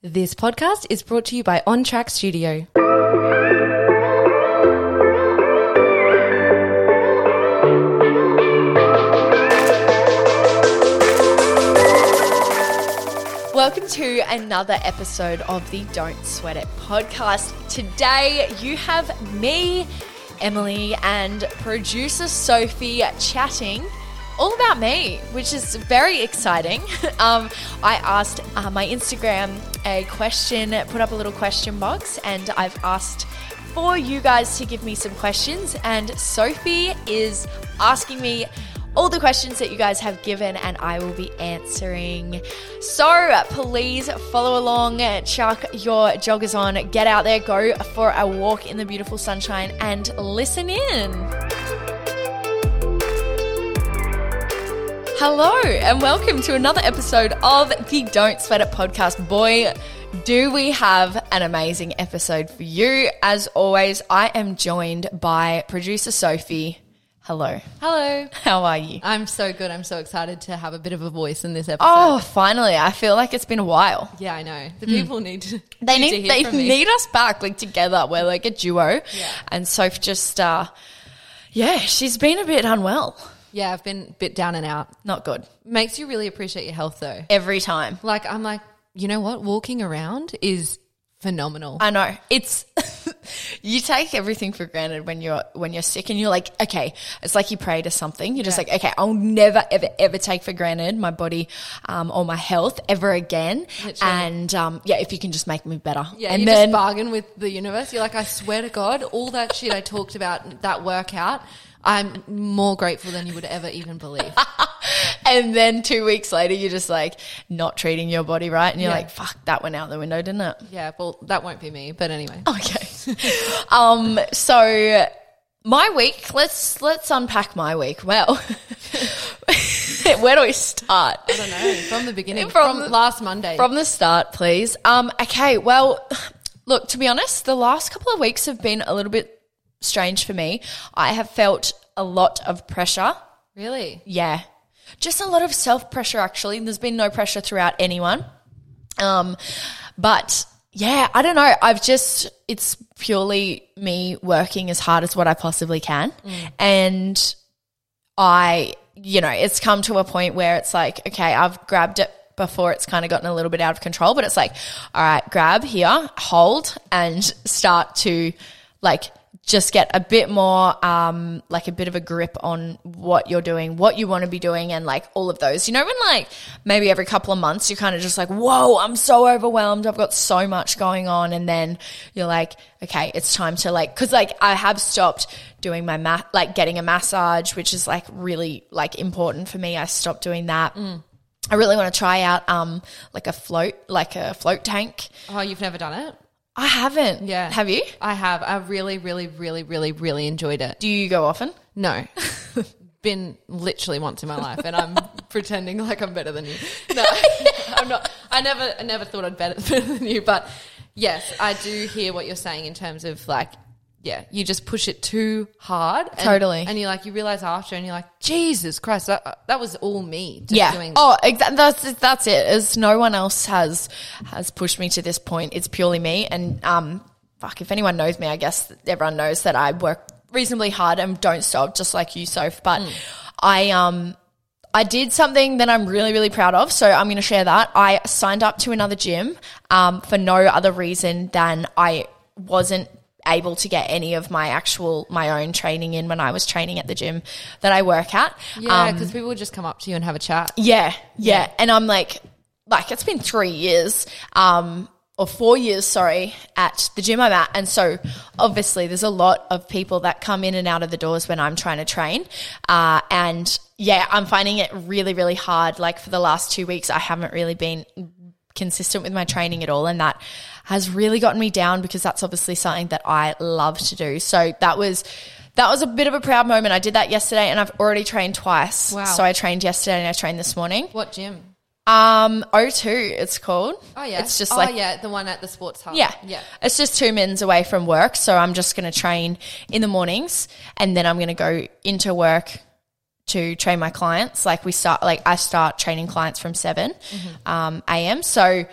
This podcast is brought to you by On Track Studio. Welcome to another episode of the Don't Sweat It podcast. Today you have me, Emily, and producer Sophie chatting all about me, which is very exciting. Um, I asked uh, my Instagram a question, put up a little question box, and I've asked for you guys to give me some questions. And Sophie is asking me all the questions that you guys have given, and I will be answering. So please follow along, chuck your joggers on, get out there, go for a walk in the beautiful sunshine, and listen in. Hello, and welcome to another episode of the Don't Sweat It podcast. Boy, do we have an amazing episode for you. As always, I am joined by producer Sophie. Hello. Hello. How are you? I'm so good. I'm so excited to have a bit of a voice in this episode. Oh, finally. I feel like it's been a while. Yeah, I know. The people need to They need, need, they need us back like together. We're like a duo. Yeah. And Soph just uh yeah, she's been a bit unwell. Yeah, I've been a bit down and out. Not good. Makes you really appreciate your health though. Every time. Like I'm like, you know what? Walking around is phenomenal. I know. It's you take everything for granted when you're when you're sick and you're like, okay, it's like you pray to something. You're just Yeah. like, okay, I'll never ever ever take for granted my body um, or my health ever again. Literally. And um, yeah, if you can just make me better. yeah, and you then just bargain with the universe. You're like, I swear to God, all that shit I talked about that workout, I'm more grateful than you would ever even believe. and then two weeks later you're just like not treating your body right and you're Yeah. like, fuck, that went out the window, didn't it? yeah, well, that won't be me. But anyway, Okay. um, so my week, let's let's unpack my week. Well, where do we start? I don't know. From the beginning, From from, the- last Monday. From the start, please. Um, okay, well, look, to be honest, the last couple of weeks have been a little bit strange for me. I have felt a lot of pressure. really? Yeah. Just a lot of self pressure, actually. There's been no pressure throughout anyone. Um, but yeah, I don't know. I've just, it's purely me working as hard as what I possibly can. Mm. And I, you know, it's come to a point where it's like, okay, I've grabbed it before it's kind of gotten a little bit out of control, but it's like, all right, grab here, hold, and start to like just get a bit more, um, like a bit of a grip on what you're doing, what you want to be doing, and like all of those. You know, when like maybe every couple of months you're kind of just like, whoa, I'm so overwhelmed. I've got so much going on. And then you're like, okay, it's time to like, cause like I have stopped doing my mat, like getting a massage, which is like really like important for me. I stopped doing that. I really want to try out um like a float, like a float tank. Oh, you've never done it? I haven't. Yeah. Have you? I have. I really, really, really, really, really enjoyed it. Do you go often? No. Been literally once in my life, and I'm pretending like I'm better than you. No, I'm not. I never, I never thought I'd better, better than you. But yes, I do hear what you're saying in terms of like, yeah, you just push it too hard. and- Totally. And you're like, you realize after, and you're like, Jesus Christ, that, that was all me. Just yeah. Doing oh, exa- that's that's it. As no one else has has pushed me to this point. It's purely me. And um, fuck, if anyone knows me, I guess everyone knows that I work reasonably hard and don't stop, just like you, Soph. But I um. I did something that I'm really, really proud of. So I'm going to share that. I signed up to another gym um, for no other reason than I wasn't able to get any of my actual, my own training in when I was training at the gym that I work at. Yeah, Um, because people would just come up to you and have a chat. yeah, yeah. And I'm like, like it's been three years, um, or four years, sorry, at the gym I'm at. And so obviously there's a lot of people that come in and out of the doors when I'm trying to train. Uh, and yeah, I'm finding it really, really hard. Like for the last two weeks, I haven't really been consistent with my training at all. And that has really gotten me down because that's obviously something that I love to do. So that was, that was a bit of a proud moment. I did that yesterday and I've already trained twice. Wow. So I trained yesterday and I trained this morning. What gym? Um, O2, it's called. Oh yeah, It's just oh, like, yeah, the one at the sports hub. yeah. yeah. It's just two minutes away from work. So I'm just going to train in the mornings and then I'm going to go into work to train my clients. Like we start, like I start training clients from 7 Mm-hmm. um, a.m. So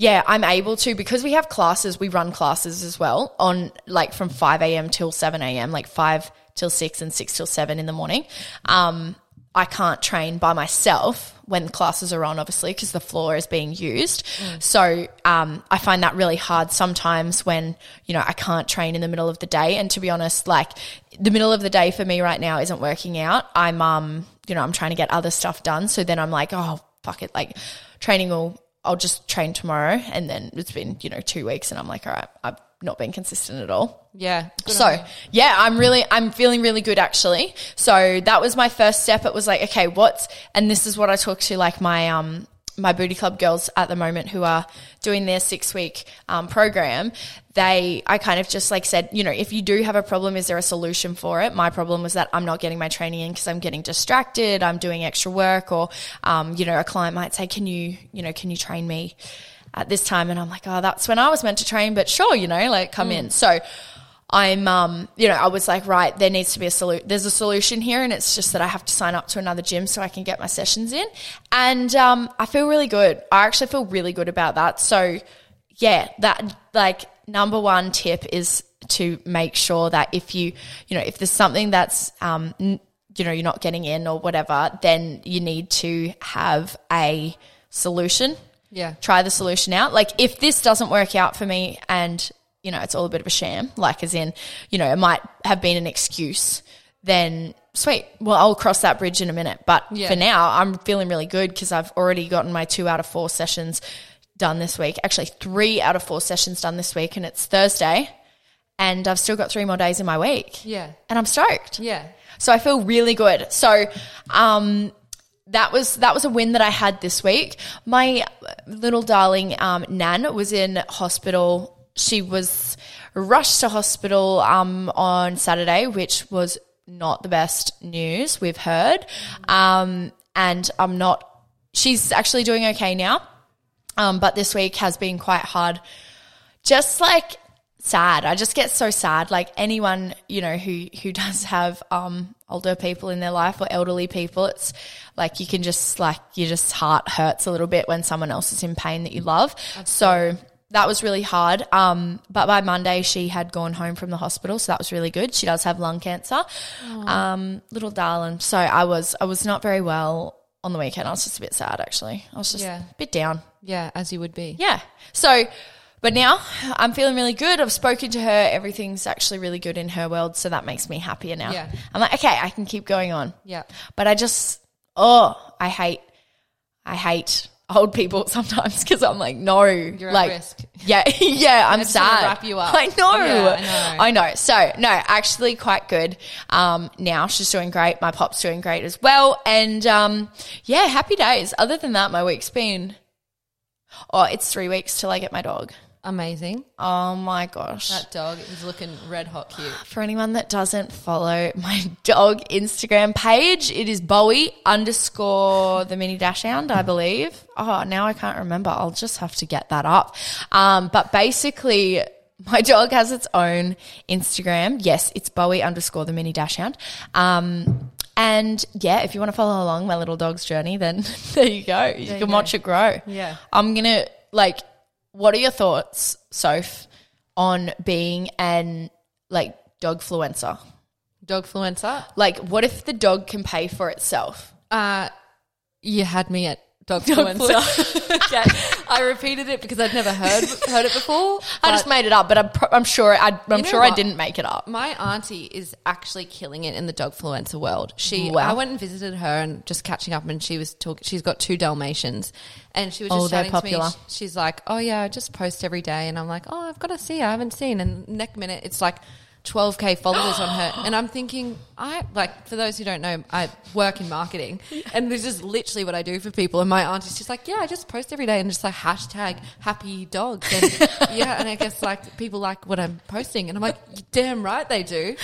yeah, I'm able to because we have classes. We run classes as well on like from 5 a.m. till 7 a.m., like 5 till 6 and 6 till 7 in the morning. Um, I can't train by myself when classes are on, obviously, because the floor is being used. So um, I find that really hard sometimes when, you know, I can't train in the middle of the day. And to be honest, like the middle of the day for me right now isn't working out. I'm, um, you know, I'm trying to get other stuff done. So then I'm like, oh, fuck it. Like training will, I'll just train tomorrow. And then it's been, you know, two weeks and I'm like, all right, I've not been consistent at all. Yeah. So yeah, I'm really, I'm feeling really good actually. So that was my first step. It was like, okay, what's, and this is what I talked to like my, um, my booty club girls at the moment who are doing their six week um, program. They, I kind of just like said, you know, if you do have a problem, is there a solution for it? My problem was that I'm not getting my training in because I'm getting distracted. I'm doing extra work, or, um, you know, a client might say, can you, you know, can you train me? at this time and I'm like, oh, that's when I was meant to train, but sure, you know, like come in. So I'm, um, you know, I was like, right, there needs to be a solution. There's a solution here, and it's just that I have to sign up to another gym so I can get my sessions in. And um, I feel really good. I actually feel really good about that. So, yeah, that like number one tip is to make sure that if you, you know, if there's something that's, um, n- you know, you're not getting in or whatever, then you need to have a solution Yeah. try the solution out. Like if this doesn't work out for me and, you know, it's all a bit of a sham, like as in, you know, it might have been an excuse, then sweet. Well, I'll cross that bridge in a minute. But Yeah. for now, I'm feeling really good because I've already gotten my two out of four sessions done this week. Actually, three out of four sessions done this week and it's Thursday and I've still got three more days in my week. Yeah. And I'm stoked. Yeah. So I feel really good. So um, that was that was a win that I had this week. My little darling um, Nan was in hospital. She was rushed to hospital um, on Saturday, which was not the best news we've heard. Um, and I'm not. She's actually doing okay now, um, but this week has been quite hard just like sad. I just get so sad. Like anyone, you know, who who does have um older people in their life or elderly people, it's like you can just like your just heart hurts a little bit when someone else is in pain that you love. So that was really hard. Um, but by Monday she had gone home from the hospital, so that was really good. She does have lung cancer. Um, little darling. So I was I was not very well on the weekend. I was just a bit sad actually. I was just Yeah. a bit down. Yeah. As you would be. Yeah. So, but now I'm feeling really good. I've spoken to her. Everything's actually really good in her world. So that makes me happier now. Yeah. I'm like, okay, I can keep going on. Yeah. But I just, oh, I hate, I hate old people sometimes because I'm like, no, You're at like, risk. yeah, yeah, I'm sad. wrap you up. I know, Yeah, I know. I know. So no, actually, quite good. Um, now she's doing great. My pop's doing great as well, and um, yeah, happy days. Other than that, my week's been. Oh, it's three weeks till I get my dog. Amazing. Oh my gosh. That dog is looking red hot cute. For anyone that doesn't follow my dog Instagram page, it is Bowie underscore the mini dachshund, I believe. Oh, now I can't remember. I'll just have to get that up. Um, but basically, my dog has its own Instagram. Yes, it's Bowie underscore the mini dachshund. Um, and yeah, if you want to follow along my little dog's journey, then there you go. You you can go. watch it grow. Yeah. I'm gonna like. What are your thoughts, Soph, on being an like dog fluencer? Dog fluencer. Like, what if the dog can pay for itself? Uh, you had me at dog fluencer. okay. I repeated it because I'd never heard heard it before. I just made it up, but I'm, pro- I'm sure I, I'm You know sure I what? didn't make it up. my auntie is actually killing it in the dog fluencer world. She, Wow. I went and visited her and just catching up, and she was talking. She's got two Dalmatians, and she was Oh, just they're chatting to me. Sh- She's like, "Oh yeah, I just post every day," and I'm like, "Oh, I've got to see. I haven't seen." And next minute, it's like. 12k followers on her and i'm thinking i like for those who don't know i work in marketing and this is literally what i do for people and my auntie's just like yeah i just post every day and just like hashtag happy dogs and yeah and i guess like people like what i'm posting and i'm like damn right they do.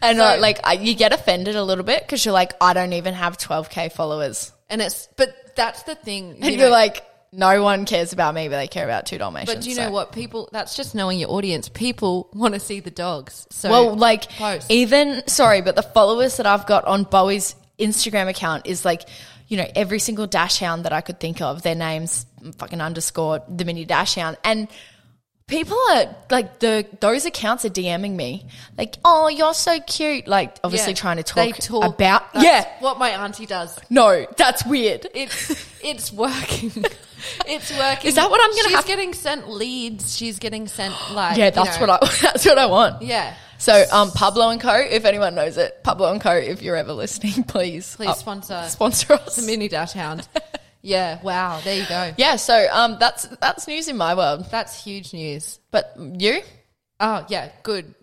And So- uh, like, I, you get offended a little bit because you're like, I don't even have 12k followers, And it's, but that's the thing. and you you are like, no one cares about me, but they care about two Dalmatians. but do you so. know what? People, that's just knowing your audience. People want to see the dogs. So, Well, like post. even sorry, but the followers that I've got on Bowie's Instagram account is like, you know, every single dachshund that I could think of, their names fucking underscore the mini dachshund. And people are like the those accounts are DMing me like, oh, you're so cute. Like obviously Yeah. trying to They talk, talk about That's yeah. what my auntie does. No, that's weird. It's it's working. It's working. Is that what I'm gonna She's have- getting sent leads. She's getting sent like Yeah, you that's know- what I that's what I want. Yeah. So um, Pablo and Co. If anyone knows it, Pablo and Co. If you're ever listening, please Please uh, sponsor sponsor us. the mini dachshund. Yeah. Wow. There you go. yeah, so um, that's that's news in my world. That's huge news. But you? Oh yeah, good.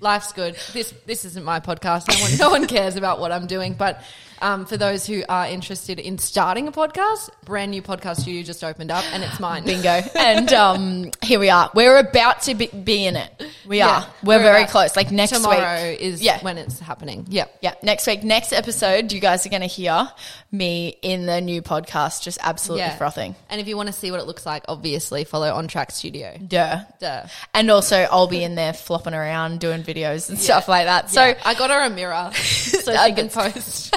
Life's good. This this isn't my podcast. No one no one cares about what I'm doing. But um, for those who are interested in starting a podcast, brand new podcast studio just opened up, and it's mine. Bingo. and um, here we are. We're about to be, be in it. We Yeah, are. We're, we're very close. Like next Tomorrow week. is Yeah. when it's happening. Yep. Yeah, next week, next episode, you guys are going to hear me in the new podcast, just absolutely Yeah. frothing. And if you want to see what it looks like, obviously follow On Track Studio. Duh. Duh. And also, I'll be in there flopping around doing videos and stuff like that. So, Yeah. I got her a mirror so I she can post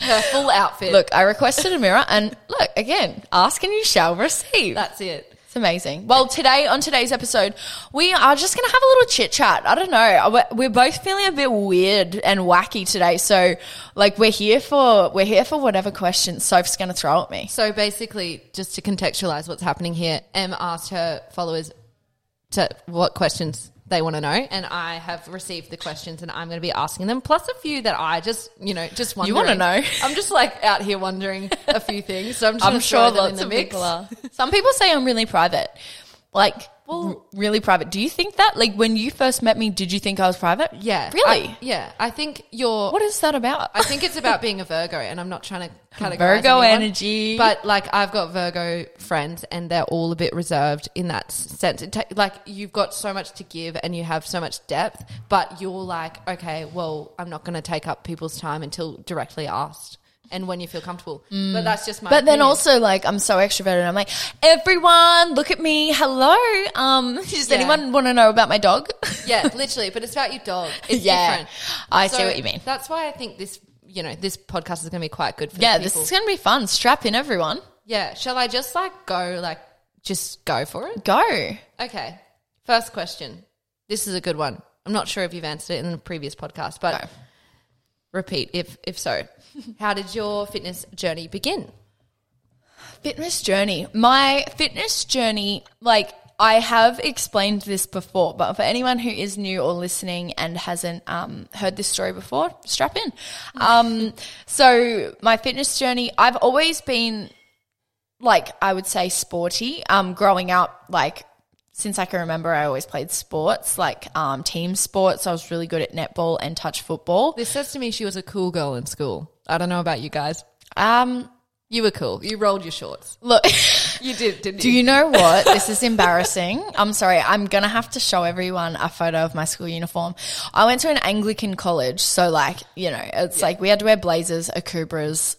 her full outfit. look, I requested a mirror, and look again, ask and you shall receive. that's it. It's amazing. Well, today on today's episode, we are just going to have a little chit chat. I don't know. Uh, we're- We're both feeling a bit weird and wacky today, so like we're here for we're here for whatever questions Soph's going to throw at me. So basically, just to contextualize what's happening here, Em asked her followers to what questions they want to know, and I have received the questions, and I'm going to be asking them, plus a few that I just, you know, just wondering. You wanna know? I'm just like out here wondering a few things, so I'm just I'm sure throw in lots the of mix. people are. Some people say I'm really private, like well, really private. Do you think that? Like when you first met me, did you think I was private? Yeah, really. I- yeah, I think you're. what is that about? I think it's about being a Virgo, and I'm not trying to categorize Virgo anyone, energy. But like, I've got Virgo friends, and they're all a bit reserved in that sense. It ta- like, you've got so much to give, and you have so much depth, but you're like, okay, well, I'm not going to take up people's time until directly asked, and when you feel comfortable. But that's just my. But then also like I'm so extroverted. I'm like, everyone, look at me. Hello. Um, does Yeah. anyone want to know about my dog? yeah, literally. But it's about your dog. It's Yeah. different. I see what you mean. That's why I think this, you know, this podcast is going to be quite good for yeah, this is gonna be fun. Strap in, everyone. Yeah. Shall I just like go, like, just go for it? Go. Okay. First question. This is a good one. I'm not sure if you've answered it in the previous podcast, but Go. repeat if if so. How did your fitness journey begin? Fitness journey. My fitness journey, like I have explained this before, but for anyone who is new or listening and hasn't um, heard this story before, strap in. Um, so my fitness journey, I've always been like I would say sporty. Um, growing up, like since I can remember, I always played sports, like um, team sports. I was really good at netball and touch football. This says to me she was a cool girl in school. I don't know about you guys. Um, You were cool. You rolled your shorts. look. You did, didn't Do you know what? This is embarrassing. I'm sorry. I'm going to have to show everyone a photo of my school uniform. I went to an Anglican college. So, like, you know, it's like we had to wear blazers, Akubras,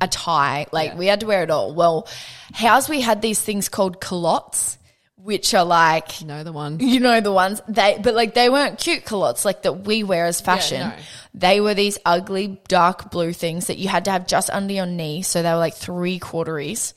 a tie. Like, Yeah. we had to wear it all. Well, how's we had these things called culottes, which are like, You know the ones you know the ones. They but like they weren't cute culottes like that we wear as fashion. no. they were these ugly dark blue things that you had to have just under your knee so they were like three quarteries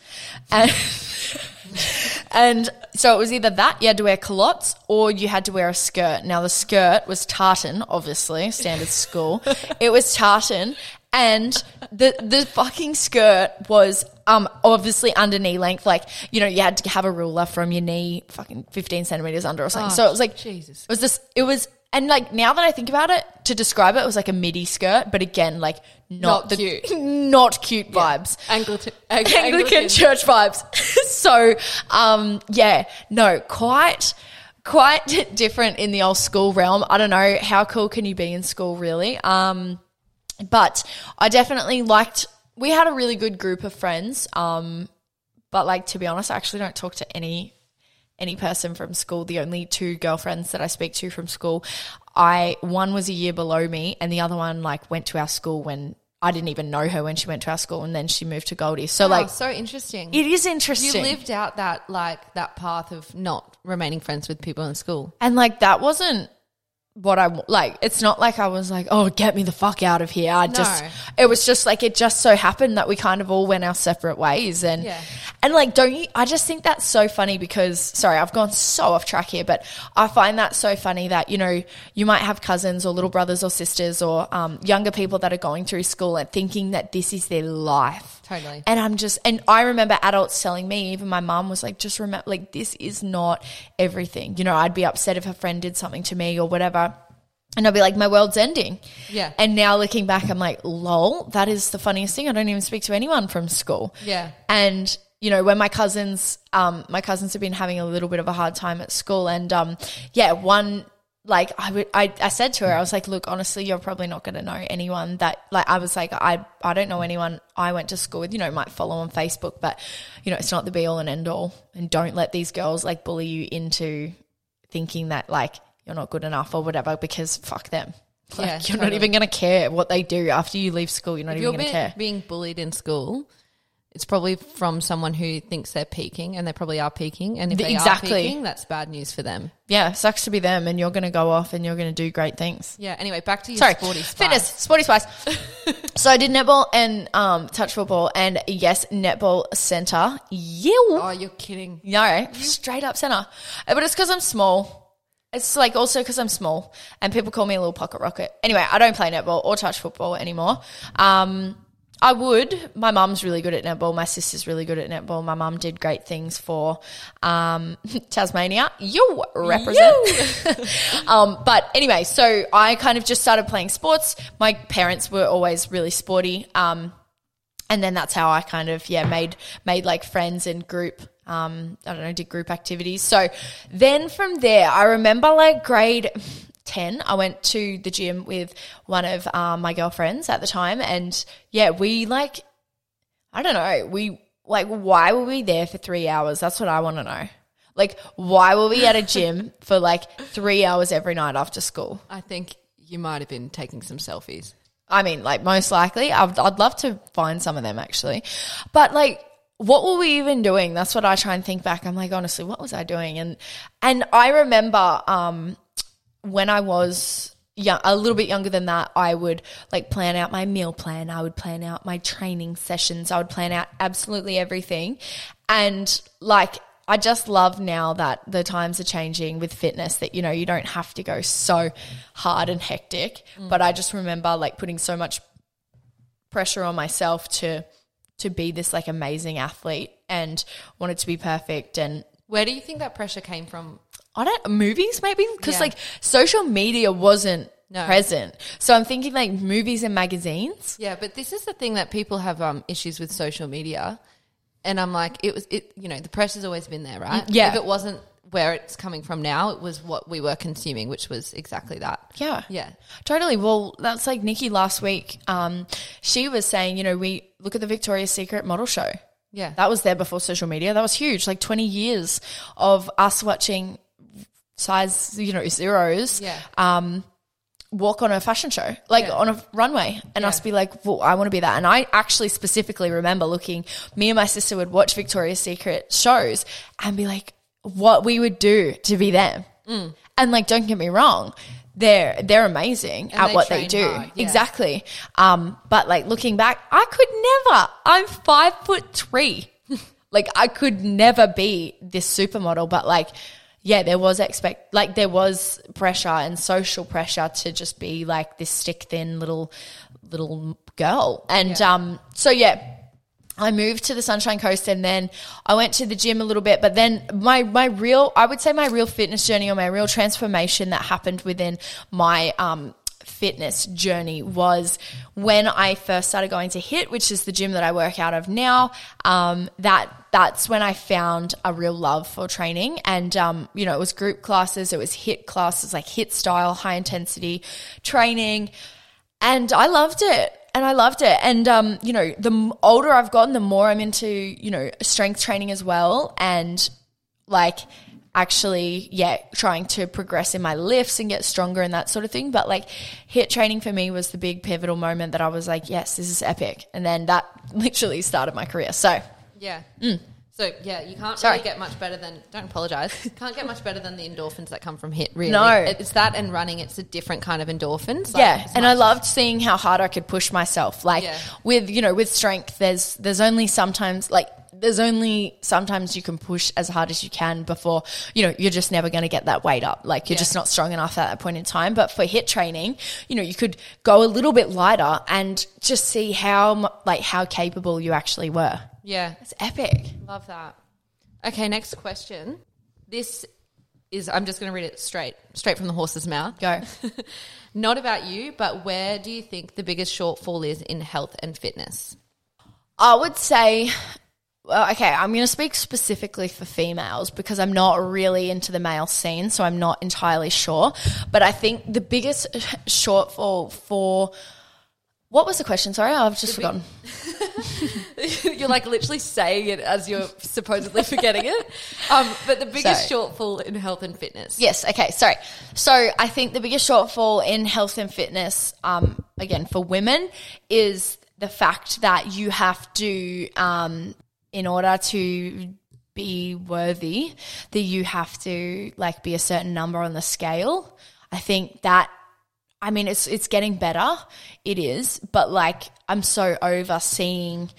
and and so it was either that you had to wear culottes or you had to wear a skirt. Now the skirt was tartan obviously standard school. It was tartan and the the fucking skirt was um obviously under knee length like you know you had to have a ruler from your knee fucking 15 centimeters under or something Oh, so it was like Jesus. it was this it was and like now that I think about it to describe it it was like a midi skirt but again like not, Not the cute. not cute vibes Anglican, Anglican church vibes. so, um, yeah, no, quite, quite different in the old school realm. I don't know how cool can you be in school, really. Um, but I definitely liked. We had a really good group of friends. Um, but like to be honest, I actually don't talk to any any person from school. The only two girlfriends that I speak to from school, I one was a year below me, and the other one like went to our school when I didn't even know her when she went to our school, and then she moved to Goldie. So like like so interesting. it is interesting. you lived out that like that path of not remaining friends with people in school. and like that wasn't what I wa- like. It's not like I was like, oh, get me the fuck out of here. I just, it was just like it just so happened that we kind of all went our separate ways, and Yeah. and like, don't you? I just think that's so funny because sorry, I've gone so off track here, but I find that so funny that you know you might have cousins or little brothers or sisters or um, younger people that are going through school and thinking that this is their life. Totally. And I'm just, and I remember adults telling me, even my mum was like, just remember, like, this is not everything. You know, I'd be upset if a friend did something to me or whatever. And I'd be like, my world's ending. Yeah. And now looking back, I'm like, lol, that is the funniest thing. I don't even speak to anyone from school. Yeah. And, you know, when my cousins, um, my cousins have been having a little bit of a hard time at school. And, um, yeah, one, like I would, I, I said to her, I was like, look, honestly, you're probably not going to know anyone that, like, I was like, I, I don't know anyone I went to school with, you know, might follow on Facebook, but, you know, it's not the be all and end all. And don't let these girls like bully you into thinking that like you're not good enough or whatever because fuck them. Like, Yeah, you're not even going to care what they do after you leave school. You're not If even you're going to being, care. being bullied in school, it's probably from someone who thinks they're peaking, and they probably are peaking. And if they Exactly. are peaking, that's bad news for them. Yeah, sucks to be them, and you're going to go off and you're going to do great things. Yeah. Anyway, back to your Sorry, sporty spice. fitness, sporty spice. so I did netball and um, touch football, and yes, netball center. Yeah, Oh, you're kidding. no, straight up center. Uh, But it's because I'm small. It's like also because I'm small, and people call me a little pocket rocket. Anyway, I don't play netball or touch football anymore. Um, I would. My mum's really good at netball. My sister's really good at netball. My mum did great things for um, Tasmania. You represent. um, but anyway, so I kind of just started playing sports. My parents were always really sporty. Um, and then that's how I kind of yeah made made like friends and group um I don't know did group activities. So then from there I remember like grade 10 I went to the gym with one of um, my girlfriends at the time and yeah we like I don't know we like why were we there for 3 hours that's what I want to know. Like why were we at a gym for like 3 hours every night after school? I think you might have been taking some selfies. I mean, like most likely, I'd, I'd love to find some of them actually, but like, what were we even doing? That's what I try and think back. I'm like, honestly, what was I doing? And and I remember um, when I was young, a little bit younger than that, I would like plan out my meal plan. I would plan out my training sessions. I would plan out absolutely everything, and like. I just love now that the times are changing with fitness that, you know, you don't have to go so hard and hectic. Mm. But I just remember like putting so much pressure on myself to to be this like amazing athlete and wanted to be perfect and Where do you think that pressure came from? I don't movies maybe because Yeah. like social media wasn't No. present. So I'm thinking like movies and magazines. Yeah, but this is the thing that people have um, issues with social media, and I'm like, it was it. You know, the pressure's always been there, right? Yeah. If it wasn't where it's coming from now, it was what we were consuming, which was exactly that. Yeah. Yeah. Totally. Well, that's like Nikki last week. Um, she was saying, you know, we look at the Victoria's Secret model show. Yeah. That was there before social media. That was huge. Like 20 years of us watching size, you know, zeros. Yeah. Um, walk on a fashion show, like Yeah. on a runway, and us be like, well, I want to be that. And I actually specifically remember looking, me and my sister would watch Victoria's Secret shows and be like, what we would do to be them. Mm. And like, don't get me wrong, they're they're amazing at they what they do. hard, yeah. Exactly. Um, but like looking back, I could never. I'm five foot three. like I could never be this supermodel. But like, yeah, there was expect like there was pressure and social pressure to just be like this stick thin little little girl. And Yeah. um, so yeah. I moved to the Sunshine Coast and then I went to the gym a little bit, but then my my real I would say my real fitness journey or my real transformation that happened within my um fitness journey was when I first started going to HIT, which is the gym that I work out of now. Um, that that's when I found a real love for training, and um, you know, it was group classes, it was HIT classes, like HIT style, high intensity training, and I loved it. And I loved it. And, um, you know, the older I've gotten, the more I'm into, you know, strength training as well. And like, actually, yeah, trying to progress in my lifts and get stronger and that sort of thing. But like, hit training for me was the big pivotal moment that I was like, yes, this is epic. And then that literally started my career. So, Yeah. Mm. So yeah, you can't Sorry. really get much better than. Don't apologize. Can't get much better than the endorphins that come from hit. Really, No. it's that and running. It's a different kind of endorphins. Like, yeah and i loved seeing how hard i could push myself like Yeah. with you know with strength there's there's only sometimes like there's only sometimes you can push as hard as you can before you know you're just never going to get that weight up like you're Yeah. just not strong enough at that point in time but for hit training you know you could go a little bit lighter and just see how like how capable you actually were Yeah, it's epic love that. Okay, next question. This is. I'm just going to read it straight, straight from the horse's mouth. go Not about you, but where do you think the biggest shortfall is in health and fitness? I would say, well, okay, I'm going to speak specifically for females because I'm not really into the male scene, so I'm not entirely sure. But I think the biggest shortfall for what was the question? Sorry, I've just forgotten. you're like literally saying it as you're supposedly forgetting it. Um, but the biggest Sorry. shortfall in health and fitness. Yes, okay, sorry. So I think the biggest shortfall in health and fitness, um, again, for women, is the fact that you have to, um, in order to be worthy, that you have to like be a certain number on the scale. I think that I mean, it's it's getting better. It is, but like I'm so over seeing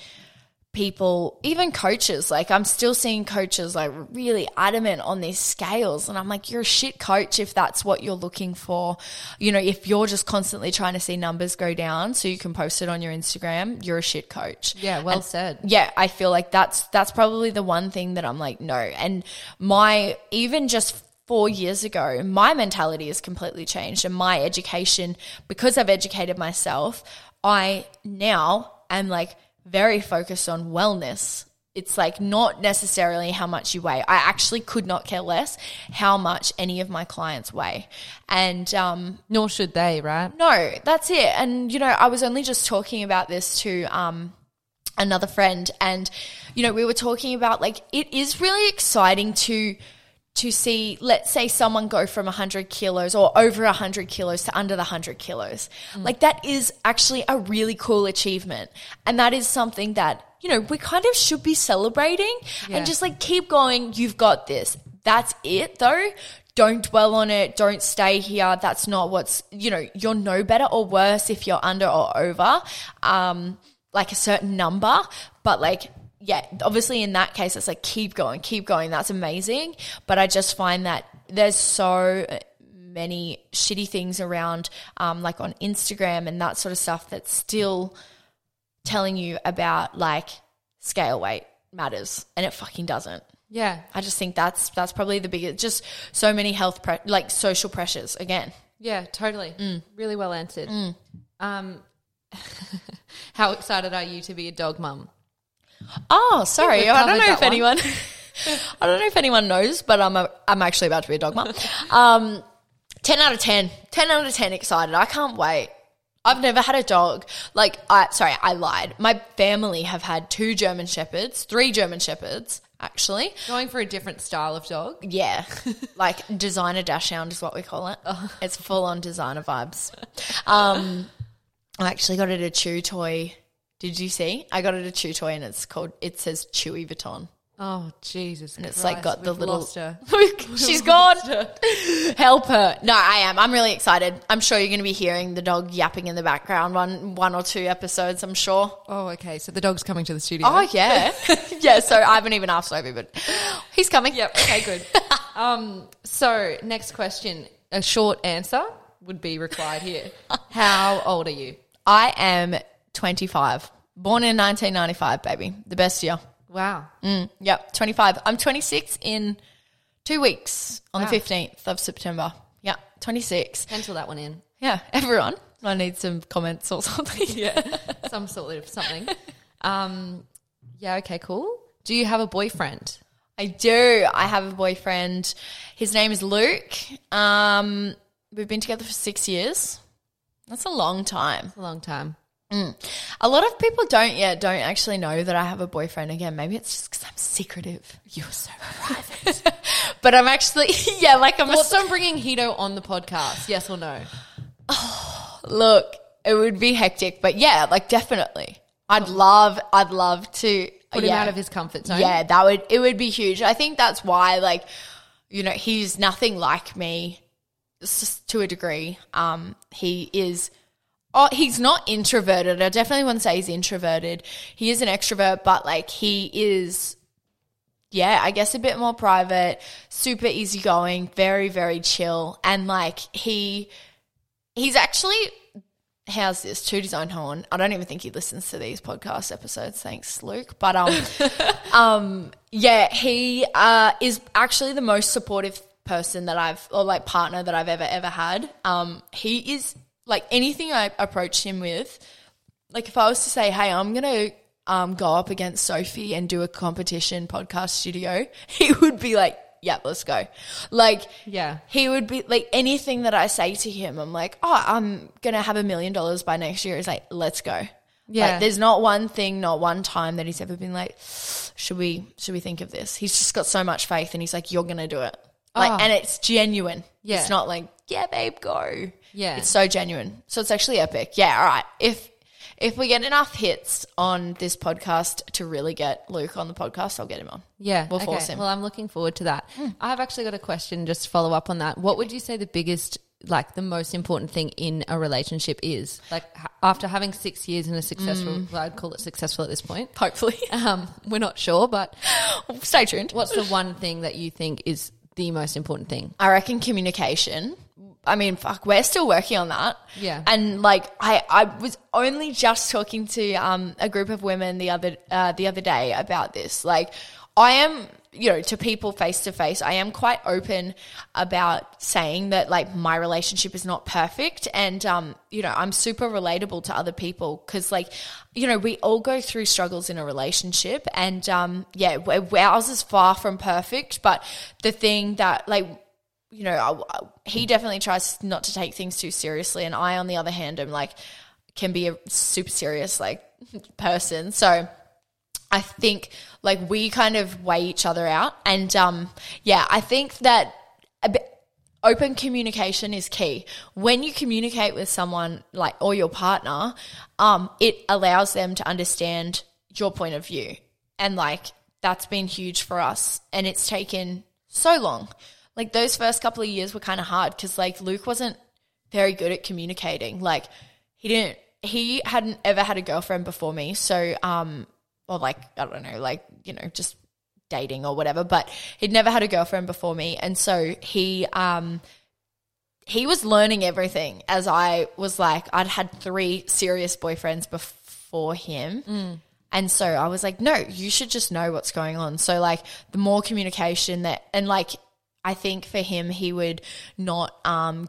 people, even coaches. Like I'm still seeing coaches like really adamant on these scales, and I'm like, you're a shit coach if that's what you're looking for. You know, if you're just constantly trying to see numbers go down so you can post it on your Instagram, you're a shit coach. Yeah, well And- said. yeah, I feel like that's that's probably the one thing that I'm like no. And my even just 4 years ago, my mentality has completely changed and my education because I've educated myself, I now am like very focused on wellness. It's like not necessarily how much you weigh. I actually could not care less how much any of my clients weigh. And um Nor should they, right? no, that's it. And you know, I was only just talking about this to um another friend and you know, we were talking about like it is really exciting to to see let's say someone go from 100 kilos or over 100 kilos to under the 100 kilos. Like that is actually a really cool achievement. And that is something that you know we kind of should be celebrating Yeah. and just like keep going you've got this. That's it though. Don't dwell on it. Don't stay here. That's not what's you know you're no better or worse if you're under or over um like a certain number. But like yeah obviously in that case it's like keep going keep going that's amazing but i just find that there's so many shitty things around um like on instagram and that sort of stuff that's still telling you about like scale weight matters and it fucking doesn't Yeah. I just think that's that's probably the biggest. Just so many health pre- like social pressures again. Yeah, totally. Mm. Really well answered. Um, how excited are you to be a dog mum? Oh, sorry, I don't know if one. anyone. I don't know if anyone knows, but I'm a, I'm actually about to be a dog mum. Um, ten out of 10. 10 out of ten. Excited. I can't wait. I've never had a dog. Like, I sorry, I lied. My family have had two German shepherds, three German shepherds, actually. Going for a different style of dog. Yeah, like designer dachshund is what we call it. It's full on designer vibes. Um, I actually got it a chew toy. Did you see? I got it a chew toy, and it's called. It says Chewy Vuitton, Oh Jesus! and it's like got the little. She's gone. Help her! No, I am. I'm really excited. I'm sure you're going to be hearing the dog yapping in the background one one or two episodes. I'm sure. Oh, okay. So the dog's coming to the studio. Oh yeah, yeah. So I haven't even asked Sophie, but he's coming. Yep. Okay. Good. um. So next question. A short answer would be required here. How old are you? I am 25. Born in 1995, baby. The best year. Wow. Mm, yep, 25. I'm 26 in two weeks on Wow. the 15th of September. Yeah, 26. Pencil that one in. Yeah, everyone. I need some comments or something. Yeah. Some sort of something. Um. Yeah. Okay. Cool. Do you have a boyfriend? I do. I have a boyfriend. His name is Luke. Um, we've been together for six years. That's a long time. A long time. A lot of people don't yet don't actually know that I have a boyfriend. Again, maybe it's just because I'm secretive. You're so private. But I'm actually, yeah, like I'm a on bringing Hito on the podcast? Yes or no? Look, it would be hectic, but yeah, like definitely. I'd love, I'd love to. Put him out of his comfort zone. Yeah, that would it would be huge. I think that's why, like, you know, he's nothing like me to a degree. Um, he is. Oh, he's not introverted. I definitely wouldn't say he's introverted. He is an extrovert, but like he is, yeah, I guess a bit more private, super easygoing, very, very chill. And like he, he's actually, how's this? Toot his own horn. I don't even think he listens to these podcast episodes. Thanks, Luke. But, um, um, yeah, he, uh, is actually the most supportive person that I've, or like partner that I've ever, ever had. Um, he is like anything I approach him with, like if I was to say, hey, I'm gonna um, go up against Sophie and do a competition podcast studio, he would be like, yeah, let's go. Like, Yeah. he would be like anything that I say to him, I'm like, oh, I'm gonna have a million dollars by next year. He's like, let's go. Yeah. Like, there's not one thing, not one time that he's ever been like, should we, should we think of this? He's just got so much faith, and he's like, you're gonna do it. Like, Oh. and it's genuine. Yeah. It's not like, yeah, babe, go. Yeah. It's so genuine. So it's actually epic. Yeah, all right. If if we get enough hits on this podcast to really get Luke on the podcast, I'll get him on. Yeah, We'll okay. force him. Hmm. Well, I'm looking forward to that. I've actually got a question just to follow up on that. What would you say the biggest, like the most important thing in a relationship is? Like after having six years in a successful, Hmm. well, I'd call it successful at this point. Hopefully. Um, we're not sure, but Stay tuned. what's the one thing that you think is the most important thing? I reckon communication. I mean, fuck, we're still working on that. Yeah. And like, I, I was only just talking to um, a group of women the other uh, the other day about this. Like, I am, you know, to people face to face, I am quite open about saying that like my relationship is not perfect, and um, you know, I'm super relatable to other people because like, you know, we all go through struggles in a relationship, and um, yeah, ours is far from perfect, but the thing that like you know, I, he definitely tries not to take things too seriously, and I, on the other hand, am like can be a super serious like person. So I think like we kind of weigh each other out, and um, yeah, I think that open communication is key. When you communicate with someone like or your partner, um, it allows them to understand your point of view, and like that's been huge for us, and it's taken so long. Like those first couple of years were kind of hard because like Luke wasn't very good at communicating. Like he didn't he hadn't ever had a girlfriend before me. So um or like I don't know, like, you know, just dating or whatever, but he'd never had a girlfriend before me. And so he um he was learning everything as I was like I'd had three serious boyfriends before him. And so I was like, no, you should just know what's going on. So like the more communication that and like I think for him he would not um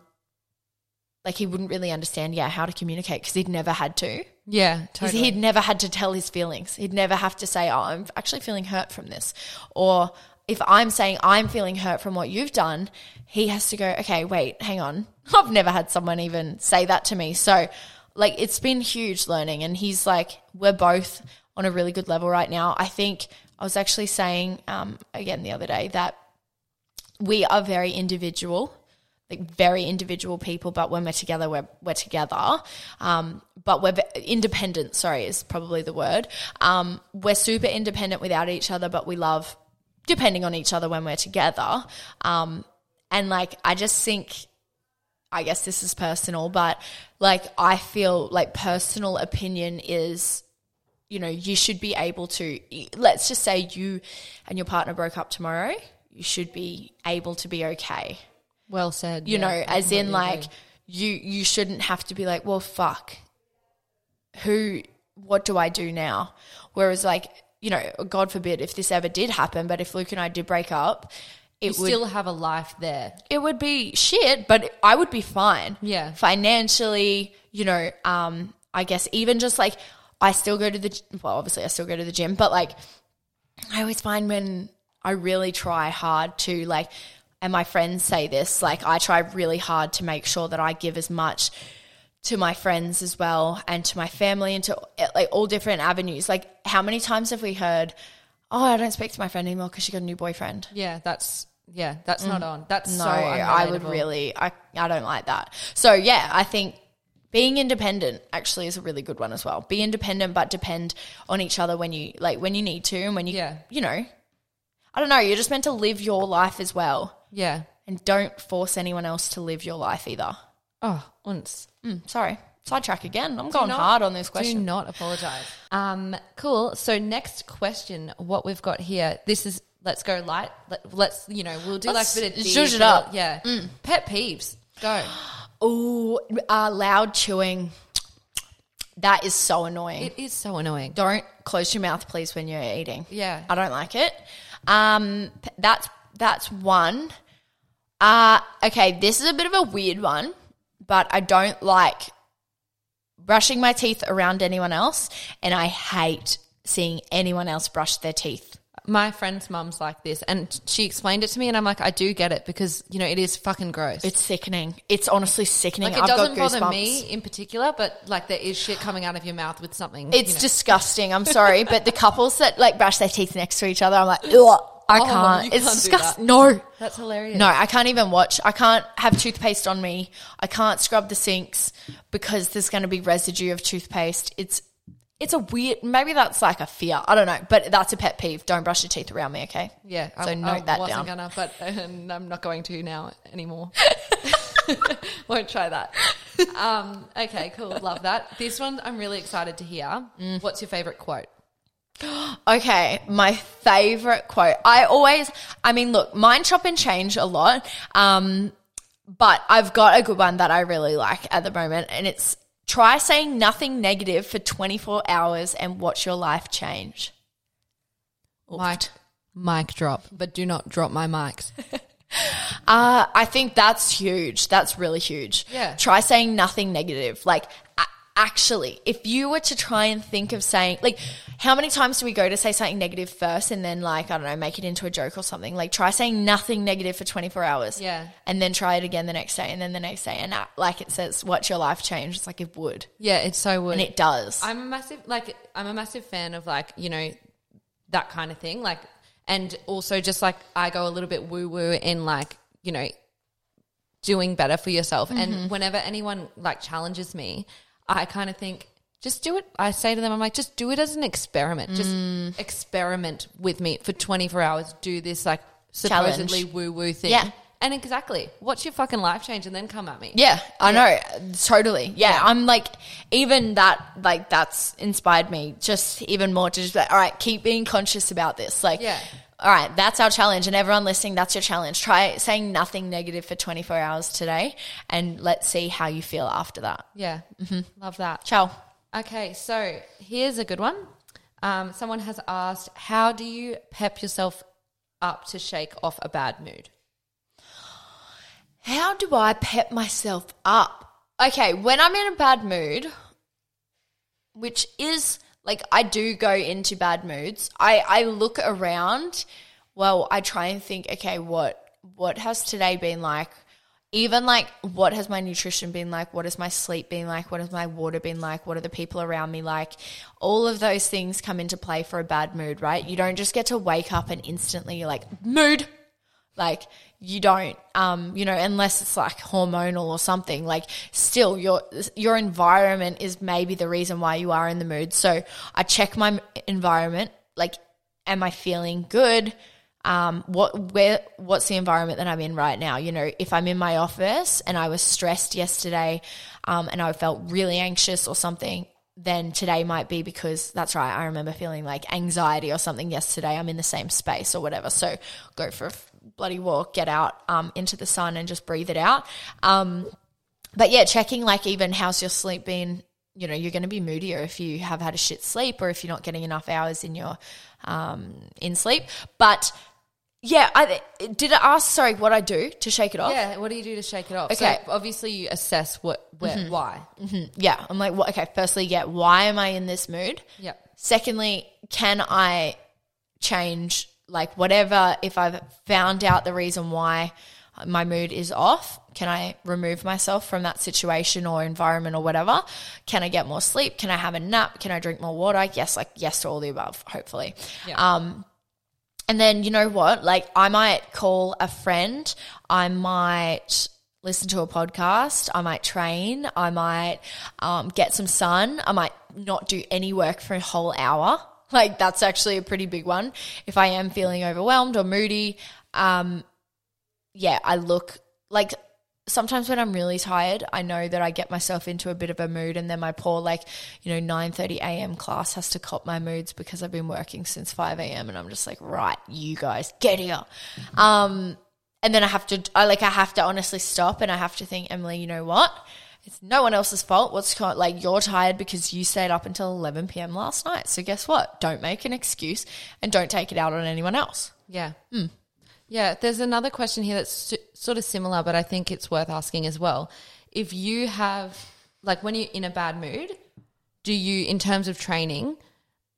like he wouldn't really understand yeah how to communicate because he'd never had to. Yeah, totally. he'd never had to tell his feelings. He'd never have to say, "Oh, I'm actually feeling hurt from this," or if I'm saying I'm feeling hurt from what you've done, he has to go, "Okay, wait, hang on. I've never had someone even say that to me." So, like, it's been huge learning, and he's like, we're both on a really good level right now. I think I was actually saying um, again the other day that we are very individual like very individual people but when we're together we're, we're together. Um, but we're independent sorry is probably the word. Um, we're super independent without each other but we love depending on each other when we're together. Um, and like i just think I guess this is personal, but like I feel like personal opinion is, you know, you should be able to, let's just say you and your partner broke up tomorrow, you should be able to be okay. well said. You yeah, know, as in like agree. you you shouldn't have to be like, well, fuck, who, what do I do now? Whereas like, you know, God forbid if this ever did happen, but if Luke and I did break up, it you would still have a life there. it would be shit, but I would be fine. Yeah. Financially, you know, um, I guess even just like I still go to the well, obviously I still go to the gym, but like I always find when I really try hard to like and my friends say this, like I try really hard to make sure that I give as much to my friends as well and to my family and to like all different avenues. Like how many times have we heard, "Oh, I don't speak to my friend anymore because she got a new boyfriend." Yeah, that's yeah, that's not on. That's Mm. No, so I would really, I, I don't like that. So yeah, I think being independent actually is a really good one as well. Be independent, but depend on each other when you like when you need to and when you Yeah. you know. I don't know. You're just meant to live your life as well, Yeah. and don't force anyone else to live your life either. Oh, once. Mm, sorry, sidetrack again. I'm going not- hard on this question. Do not apologize. Um, cool. So next question, what we've got here. This is let's go light. Let, let's you know we'll do Let's like a bit of zhuzh it up. Yeah. Pet peeves. Go. Ooh, uh, loud chewing. That is so annoying. It is so annoying. don't close your mouth, please, when you're eating. Yeah. I don't like it. Um, that's that's one. Uh, okay, this is a bit of a weird one, but I don't like brushing my teeth around anyone else, and I hate seeing anyone else brush their teeth. My friend's mum's like this, and she explained it to me, and I'm like, I do get it because you know it is fucking gross. It's sickening. It's honestly sickening. like it I've doesn't got bother goosebumps. me in particular, but like there is shit coming out of your mouth with something. It's you know. disgusting. I'm sorry, but the couples that like brush their teeth next to each other, I'm like, ugh, I Oh, can't. It's can't disgusting. No, that's hilarious. No, I can't even watch. I can't have toothpaste on me. I can't scrub the sinks because there's going to be residue of toothpaste. It's it's a weird. Maybe that's like a fear. I don't know, but that's a pet peeve. Don't brush your teeth around me, okay? Yeah, So I, note I that wasn't down. gonna, but and I'm not going to now anymore. Won't try that. Um, okay, cool. Love that. This one I'm really excited to hear. Mm. What's your favorite quote? Okay, my favorite quote. I always, I mean, look, mine chop and change a lot, um, but I've got a good one that I really like at the moment, and it's try saying nothing negative for 24 hours and watch your life change. Mic, mic drop, but do not drop my mics. Uh, I think that's huge. That's really huge. Yeah. Try saying nothing negative. Like, actually, if you were to try and think of saying, like, how many times do we go to say something negative first and then, like, I don't know, make it into a joke or something? Like, try saying nothing negative for 24 hours. Yeah. And then try it again the next day and then the next day. And, uh, like, it says, watch your life change. It's like it would. Yeah, it's so weird. And it does. I'm a massive like I'm a massive fan of like you know that kind of thing. Like, and also just like I go a little bit woo woo in like you know doing better for yourself. And whenever anyone like challenges me, I kind of think. Just do it. I say to them, I'm like, just do it as an experiment. Just mm. experiment with me for 24 hours. Do this like supposedly woo woo thing. Yeah. And exactly, watch your fucking life change and then come at me. Yeah, I know. Totally. Yeah, I'm like, even that, like, that's inspired me just even more to just be like, all right, keep being conscious about this. Like, Yeah. All right, that's our challenge. And everyone listening, that's your challenge. Try saying nothing negative for 24 hours today and let's see how you feel after that. Yeah. Love that. Ciao. Okay, so here's a good one. Um, someone has asked, "How do you pep yourself up to shake off a bad mood?" How do I pep myself up? Okay, when I'm in a bad mood, which is like I do go into bad moods, I, I look around. Well, I try and think, okay, what what has today been like? Even like what has my nutrition been like? What has my sleep been like? What has my water been like? What are the people around me like? All of those things come into play for a bad mood, right? You don't just get to wake up and instantly you're like, mood, like you don't um you know unless it's like hormonal or something like still your your environment is maybe the reason why you are in the mood so i check my environment like am i feeling good um what where what's the environment that i'm in right now you know if i'm in my office and i was stressed yesterday um and i felt really anxious or something then today might be because that's right. I remember feeling like anxiety or something yesterday. I'm in the same space or whatever. So go for bloody walk, get out um, into the sun and just breathe it out. Um, but yeah, checking like even how's your sleep been? You know, you're going to be moodier if you have had a shit sleep or if you're not getting enough hours in your um, in sleep. But yeah, I did I ask sorry what I do to shake it off. Yeah, what do you do to shake it off? Okay. so obviously you assess what, where, why. yeah. I'm like, well, okay. Firstly, yeah, why am I in this mood? Yep. Secondly, can I change like whatever if I've found out the reason why my mood is off? Can I remove myself from that situation or environment or whatever? Can I get more sleep? Can I have a nap? Can I drink more water? Yes, like yes to all the above, hopefully. Yeah. Um and then you know what? Like I might call a friend. I might listen to a podcast. I might train. I might um, get some sun. I might not do any work for a whole hour. Like that's actually a pretty big one. If I am feeling overwhelmed or moody, um, yeah, I look like sometimes when I'm really tired, I know that I get myself into a bit of a mood and then my poor like, you know, 9:30 a.m. class has to cop my moods because I've been working since 5 a.m. and I'm just like, right, you guys, get here. Um, and then I have to, I like, I have to honestly stop and I have to think, Emily, you know what? It's no one else's fault. What's like you're tired because you stayed up until 11 p.m. last night. So guess what? Don't make an excuse and don't take it out on anyone else. Yeah. Mm. Yeah. There's another question here that's sort of similar, but I think it's worth asking as well. If you have, like, when you're in a bad mood, do you, in terms of training,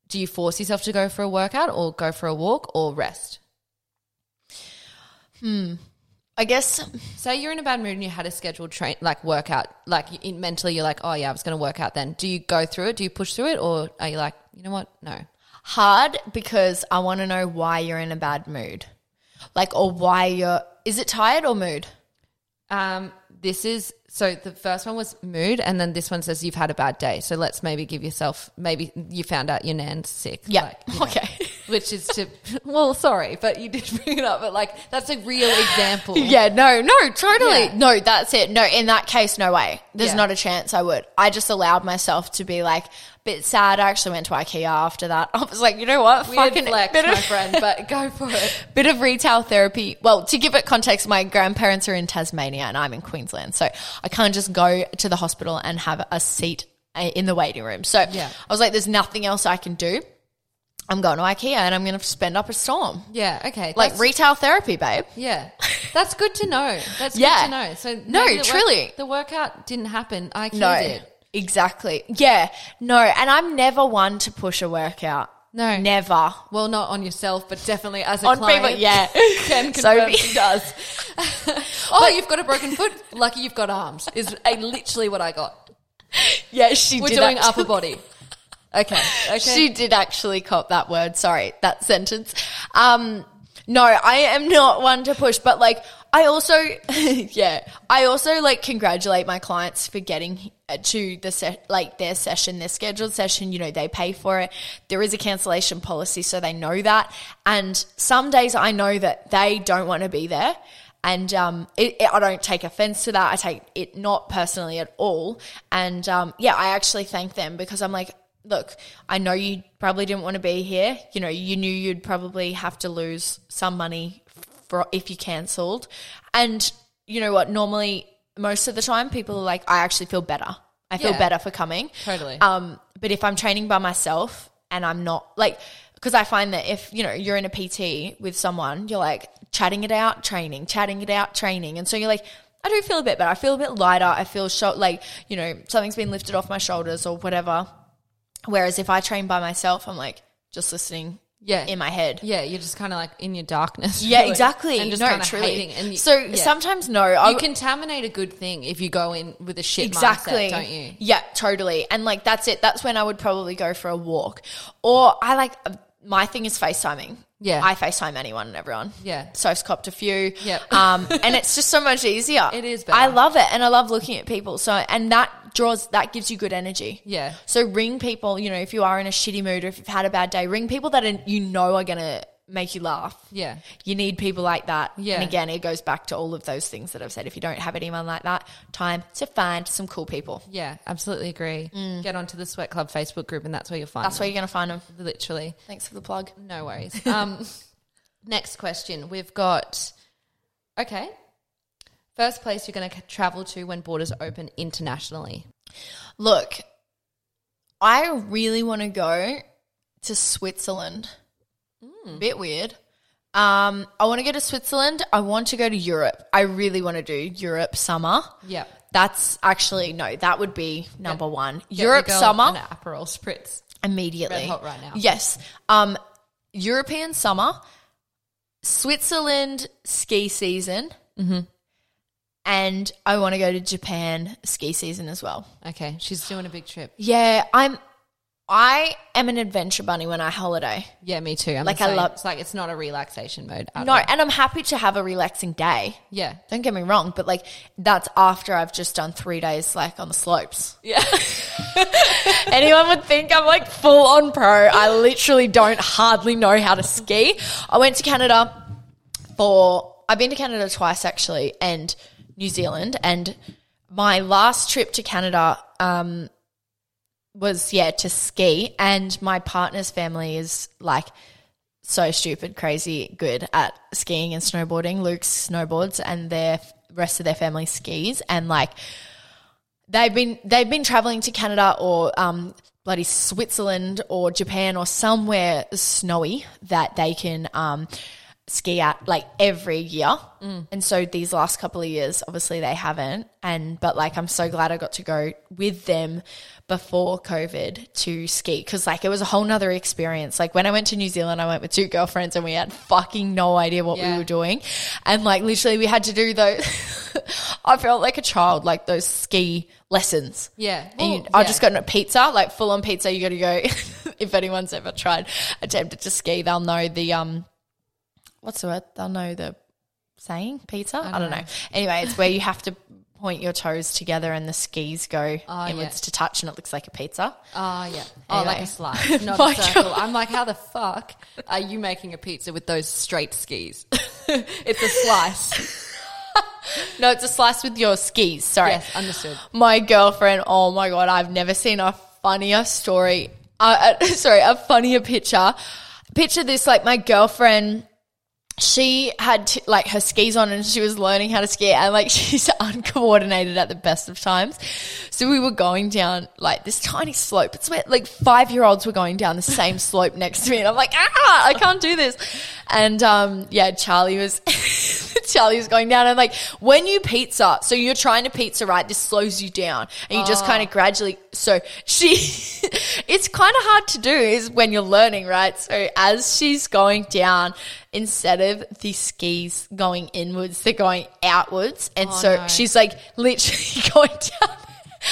do you force yourself to go for a workout or go for a walk or rest? Hmm. I guess Say you're in a bad mood and you had a scheduled train like workout, like in, mentally you're like, oh yeah, I was going to work out then. Do you go through it? Do you push through it, or are you like, you know what? No. hard because I want to know why you're in a bad mood. Like, or why you're, is it tired or mood? Um, this is so the first one was mood, and then this one says you've had a bad day. So let's maybe give yourself maybe you found out your nan's sick. Yeah. like, you know, okay. Which is to well, sorry, but you did bring it up. But like that's a real example. Yeah, no, no, totally. Yeah. No, that's it. No, in that case, no way. There's Yeah. not a chance I would. I just allowed myself to be like a bit sad. I actually went to IKEA after that. I was like, you know what? Weird Fucking flex, bit of, my friend, but go for it. bit of retail therapy. Well, to give it context, my grandparents are in Tasmania and I'm in Queensland. So I can't just go to the hospital and have a seat uh, in the waiting room. So Yeah. I was like, there's nothing else I can do. I'm going to IKEA and I'm going to spend up a storm. Yeah, okay. Like retail therapy, babe. Yeah, that's good to know. That's Yeah. good to know. So No, the work- truly. the workout didn't happen. I No, did. exactly. Yeah, no. And I'm never one to push a workout. No. Never. Well, not on yourself, but definitely as a On client. people, yeah. Ken confirms he does. oh, you've got a broken foot. Lucky you've got arms. Is a, literally what I got. Yeah, she We're doing upper body. Okay. Okay. She did actually cop that word. Sorry, that sentence. Um, no, I am not one to push, but like, I also, yeah, I also like congratulate my clients for getting to the set, like their session, their scheduled session. You know, they pay for it. There is a cancellation policy, so they know that. And some days I know that they don't want to be there. And um, it, it- I don't take offense to that. I take it not personally at all. And um, yeah, I actually thank them because I'm like, look, I know you probably didn't want to be here. You know, you knew you'd probably have to lose some money for if you cancelled. And you know what? Normally, most of the time, people are like, I actually feel better. I feel Yeah. better for coming. Totally. Um, but if I'm training by myself and I'm not like, because I find that if you know you're in a PT with someone, you're like chatting it out, training, chatting it out, training, and so you're like, I do feel a bit better. I feel a bit lighter. I feel sho- like you know something's been lifted off my shoulders or whatever. Whereas if I train by myself, I'm like just listening Yeah. in my head. yeah, you're just kind of like in your darkness. Yeah, really, exactly. And just no, truly. hating. And you, so yeah. sometimes no, I, you contaminate a good thing if you go in with a shit exactly mindset, don't you? Yeah, totally. And like that's it. That's when I would probably go for a walk, or I like my thing is FaceTiming. Yeah. I FaceTime anyone and everyone. Yeah. So I've copped a few. Yep. Um, and it's just so much easier. It is better. I love it, and I love looking at people. So and that draws that gives you good energy. Yeah. So ring people. You know, if you are in a shitty mood or if you've had a bad day, ring people that are, you know are gonna make you laugh. Yeah. You need people like that. Yeah. And again, it goes back to all of those things that I've said. If you don't have anyone like that, time to find some cool people. Yeah, absolutely agree. Get onto the Sweat Club Facebook group, and that's where you'll find. Mm. That's where them. you're going to find them. literally. Thanks for the plug. No worries. Um, next question. We've got. Okay. First place you're going to travel to when borders open internationally. Look, I really want to go to Switzerland. Bit weird. Um, I want to go to Switzerland. I want to go to Europe. I really want to do Europe summer. Yeah. That's actually no, that would be number one. Get Europe summer An Aperol spritz. immediately. Red hot right now. Yes. Um, European summer, Switzerland ski season, Mm-hmm. and I want to go to Japan ski season as well. Okay, she's doing a big trip. Yeah, I'm. I am an adventure bunny when I holiday. Yeah, me too. I'm Like, I love- It's like it's not a relaxation mode. At No, all. and I'm happy to have a relaxing day. Yeah. Don't get me wrong, but like that's after I've just done three days like on the slopes. Yeah. Anyone would think I'm like full on pro. I literally don't hardly know how to ski. I went to Canada for, I've been to Canada twice actually, and New Zealand. And my last trip to Canada um, was, yeah, to ski. And my partner's family is like, so stupid, crazy good at skiing and snowboarding. Luke snowboards and their rest of their family skis and like they've been they've been traveling to Canada or um bloody Switzerland or Japan or somewhere snowy that they can um ski at like every year. And so these last couple of years obviously they haven't and but like I'm so glad I got to go with them before COVID to ski because like it was a whole nother experience. Like when I went to New Zealand, I went with two girlfriends and we had fucking no idea what Yeah. we were doing. And like literally we had to do those I felt like a child, like those ski lessons. Yeah. And you, Well, I just got a pizza, like full on pizza. You got to go. if anyone's ever tried attempted to ski, they'll know the um, what's the word? They'll know the saying pizza. I don't, know. Anyway, it's where you have to point your toes together and the skis go Oh, inwards yeah. to touch, and it looks like a pizza. Oh yeah. Oh, like a slice, not a circle. God. I'm like, how the fuck are you making a pizza with those straight skis? it's a slice. No, it's a slice with your skis. Sorry. Yes, understood. my girlfriend. Oh my god, I've never seen a funnier story. Uh, uh, sorry, a funnier picture. Picture this: like my girlfriend. She had t- like her skis on and she was learning how to ski and like she's uncoordinated at the best of times. So we were going down like this tiny slope. It's where like five year olds were going down the same slope next to me and I'm like, ah, I can't do this. And um, yeah, Charlie was Charlie was going down and like when you pizza, so you're trying to pizza right, this slows you down and you just kind of gradually. So she, it's kind of hard to do is when you're learning, right? So as she's going down, instead of the skis going inwards, they're going outwards, and so no. she's like literally going down.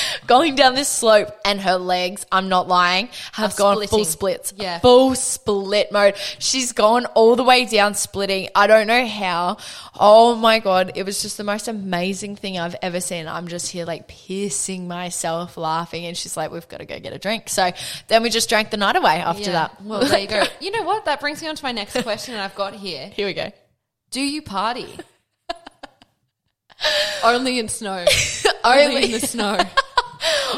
Going down this slope and her legs, I'm not lying, have Are gone full splitting. splits. Yeah. Full split mode. She's gone all the way down splitting. I don't know how. Oh my God. It was just the most amazing thing I've ever seen. I'm just here like piercing myself laughing. And she's like, we've got to go get a drink. So then we just drank the night away after Yeah. that. Well, there you go. You know what? That brings me on to my next question I've got here. Here we go. Do you party? Only in snow. Only Only- in the snow.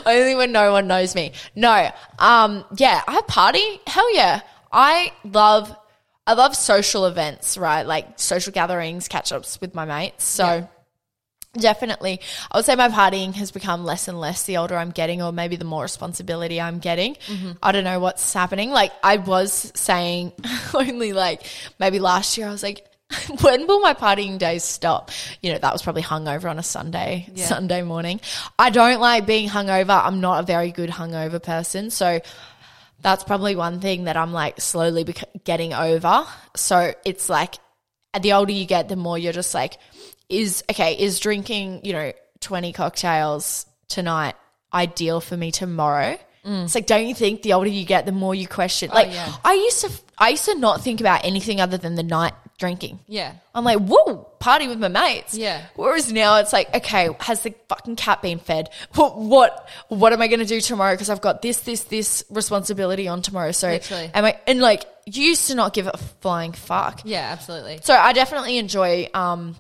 Only when no one knows me. No. Um, yeah, I party. Hell yeah. I love I love social events, right? Like social gatherings, catch ups with my mates. So Yeah. definitely I would say my partying has become less and less the older I'm getting or maybe the more responsibility I'm getting. I don't know what's happening. Like I was saying only like maybe last year I was like when will my partying days stop? You know, that was probably hungover on a Sunday, Yeah. Sunday morning. I don't like being hungover. I'm not a very good hungover person. So that's probably one thing that I'm like slowly bec- getting over. So it's like the older you get, the more you're just like, is okay, is drinking, you know, 20 cocktails tonight ideal for me tomorrow? Mm. It's like, don't you think the older you get, the more you question? Oh, like, yeah. I used to, I used to not think about anything other than the night drinking. Yeah. I'm like, whoa, party with my mates. Yeah. Whereas now it's like, okay, has the fucking cat been fed? What what, what am I going to do tomorrow? Because I've got this, this, this responsibility on tomorrow. So Literally. am I? And like, you used to not give a flying fuck. Yeah, absolutely. So I definitely enjoy um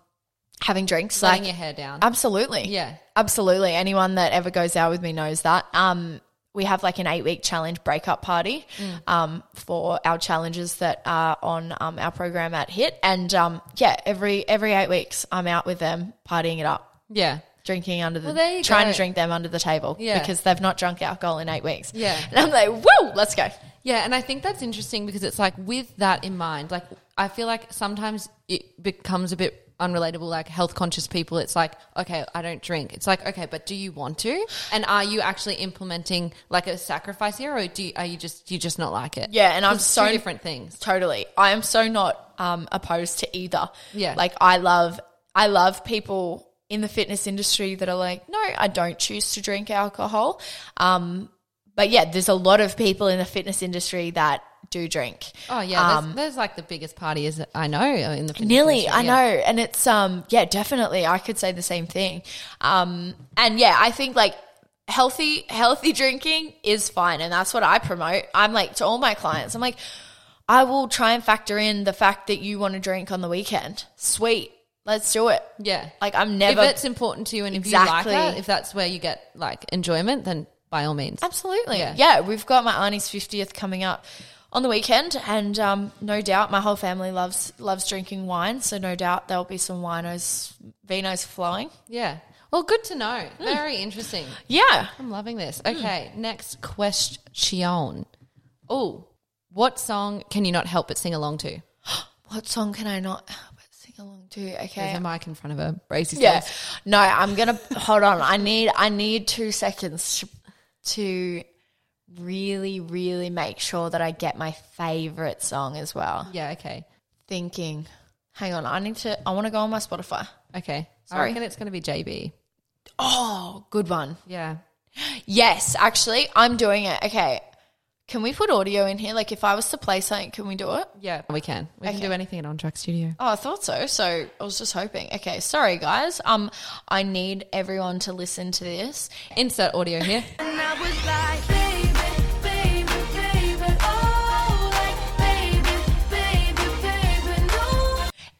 having drinks. Letting like, your hair down. absolutely, Yeah. absolutely. Anyone that ever goes out with me knows that. Um, we have like an eight week challenge breakup party Mm. um, for our challenges that are on um, our program at HIT. And um, yeah, every every eight weeks, I'm out with them partying it up, Yeah. drinking under the, Well, trying go. to drink them under the table Yeah. because they've not drunk alcohol in eight weeks. Yeah. And I'm like, whoa, let's go. Yeah, and I think that's interesting because it's like with that in mind, like I feel like sometimes it becomes a bit unrelatable, like health conscious people. It's like, okay, I don't drink. It's like, okay, but do you want to? And are you actually implementing like a sacrifice here, or do you, are you just you just not like it? Yeah, and I'm so different things. Totally. I am so not um, opposed to either. Yeah. Like I love I love people in the fitness industry that are like, no, I don't choose to drink alcohol. Um, but yeah, there's a lot of people in the fitness industry that do drink. Oh yeah, Um, there's, there's like the biggest party parties I know in the Nearly, industry, I yeah. know, and it's um, yeah, definitely. I could say the same thing. Um, and yeah, I think like healthy, healthy drinking is fine, and that's what I promote. I'm like to all my clients, I'm like, I will try and factor in the fact that you want to drink on the weekend. Sweet, let's do it. Yeah, Like I'm never if it's important to you and if you like Exactly. that, if that's where you get like enjoyment, then by all means. Absolutely. Yeah. Yeah. we've got my auntie's 50th coming up on the weekend and um, no doubt my whole family loves loves drinking wine, so no doubt there'll be some winos vinos flowing. Yeah. Well, good to know. Hmm. Very interesting. Yeah. I'm loving this. Okay, next question. Oh, what song can you not help but sing along to? What song can I not sing along to? There's Okay. a mic in front of her. Brace Yeah. yourself. No, I'm going to hold on. I need I need 2 seconds to really really make sure that I get my favorite song as well. Yeah. Okay. Thinking. Hang on. I need to I want to go on my Spotify. Okay. I Sorry. reckon it's going to be JB. Oh, good one. Yeah. Yes, actually, I'm doing it. Okay. Can we put audio in here? Like, if I was to play something, can we do it? Yeah, we can. We can do anything at On Track Studio. Oh, I thought so. So I was just hoping. Okay, sorry guys. Um, I need everyone to listen to this. Insert audio here.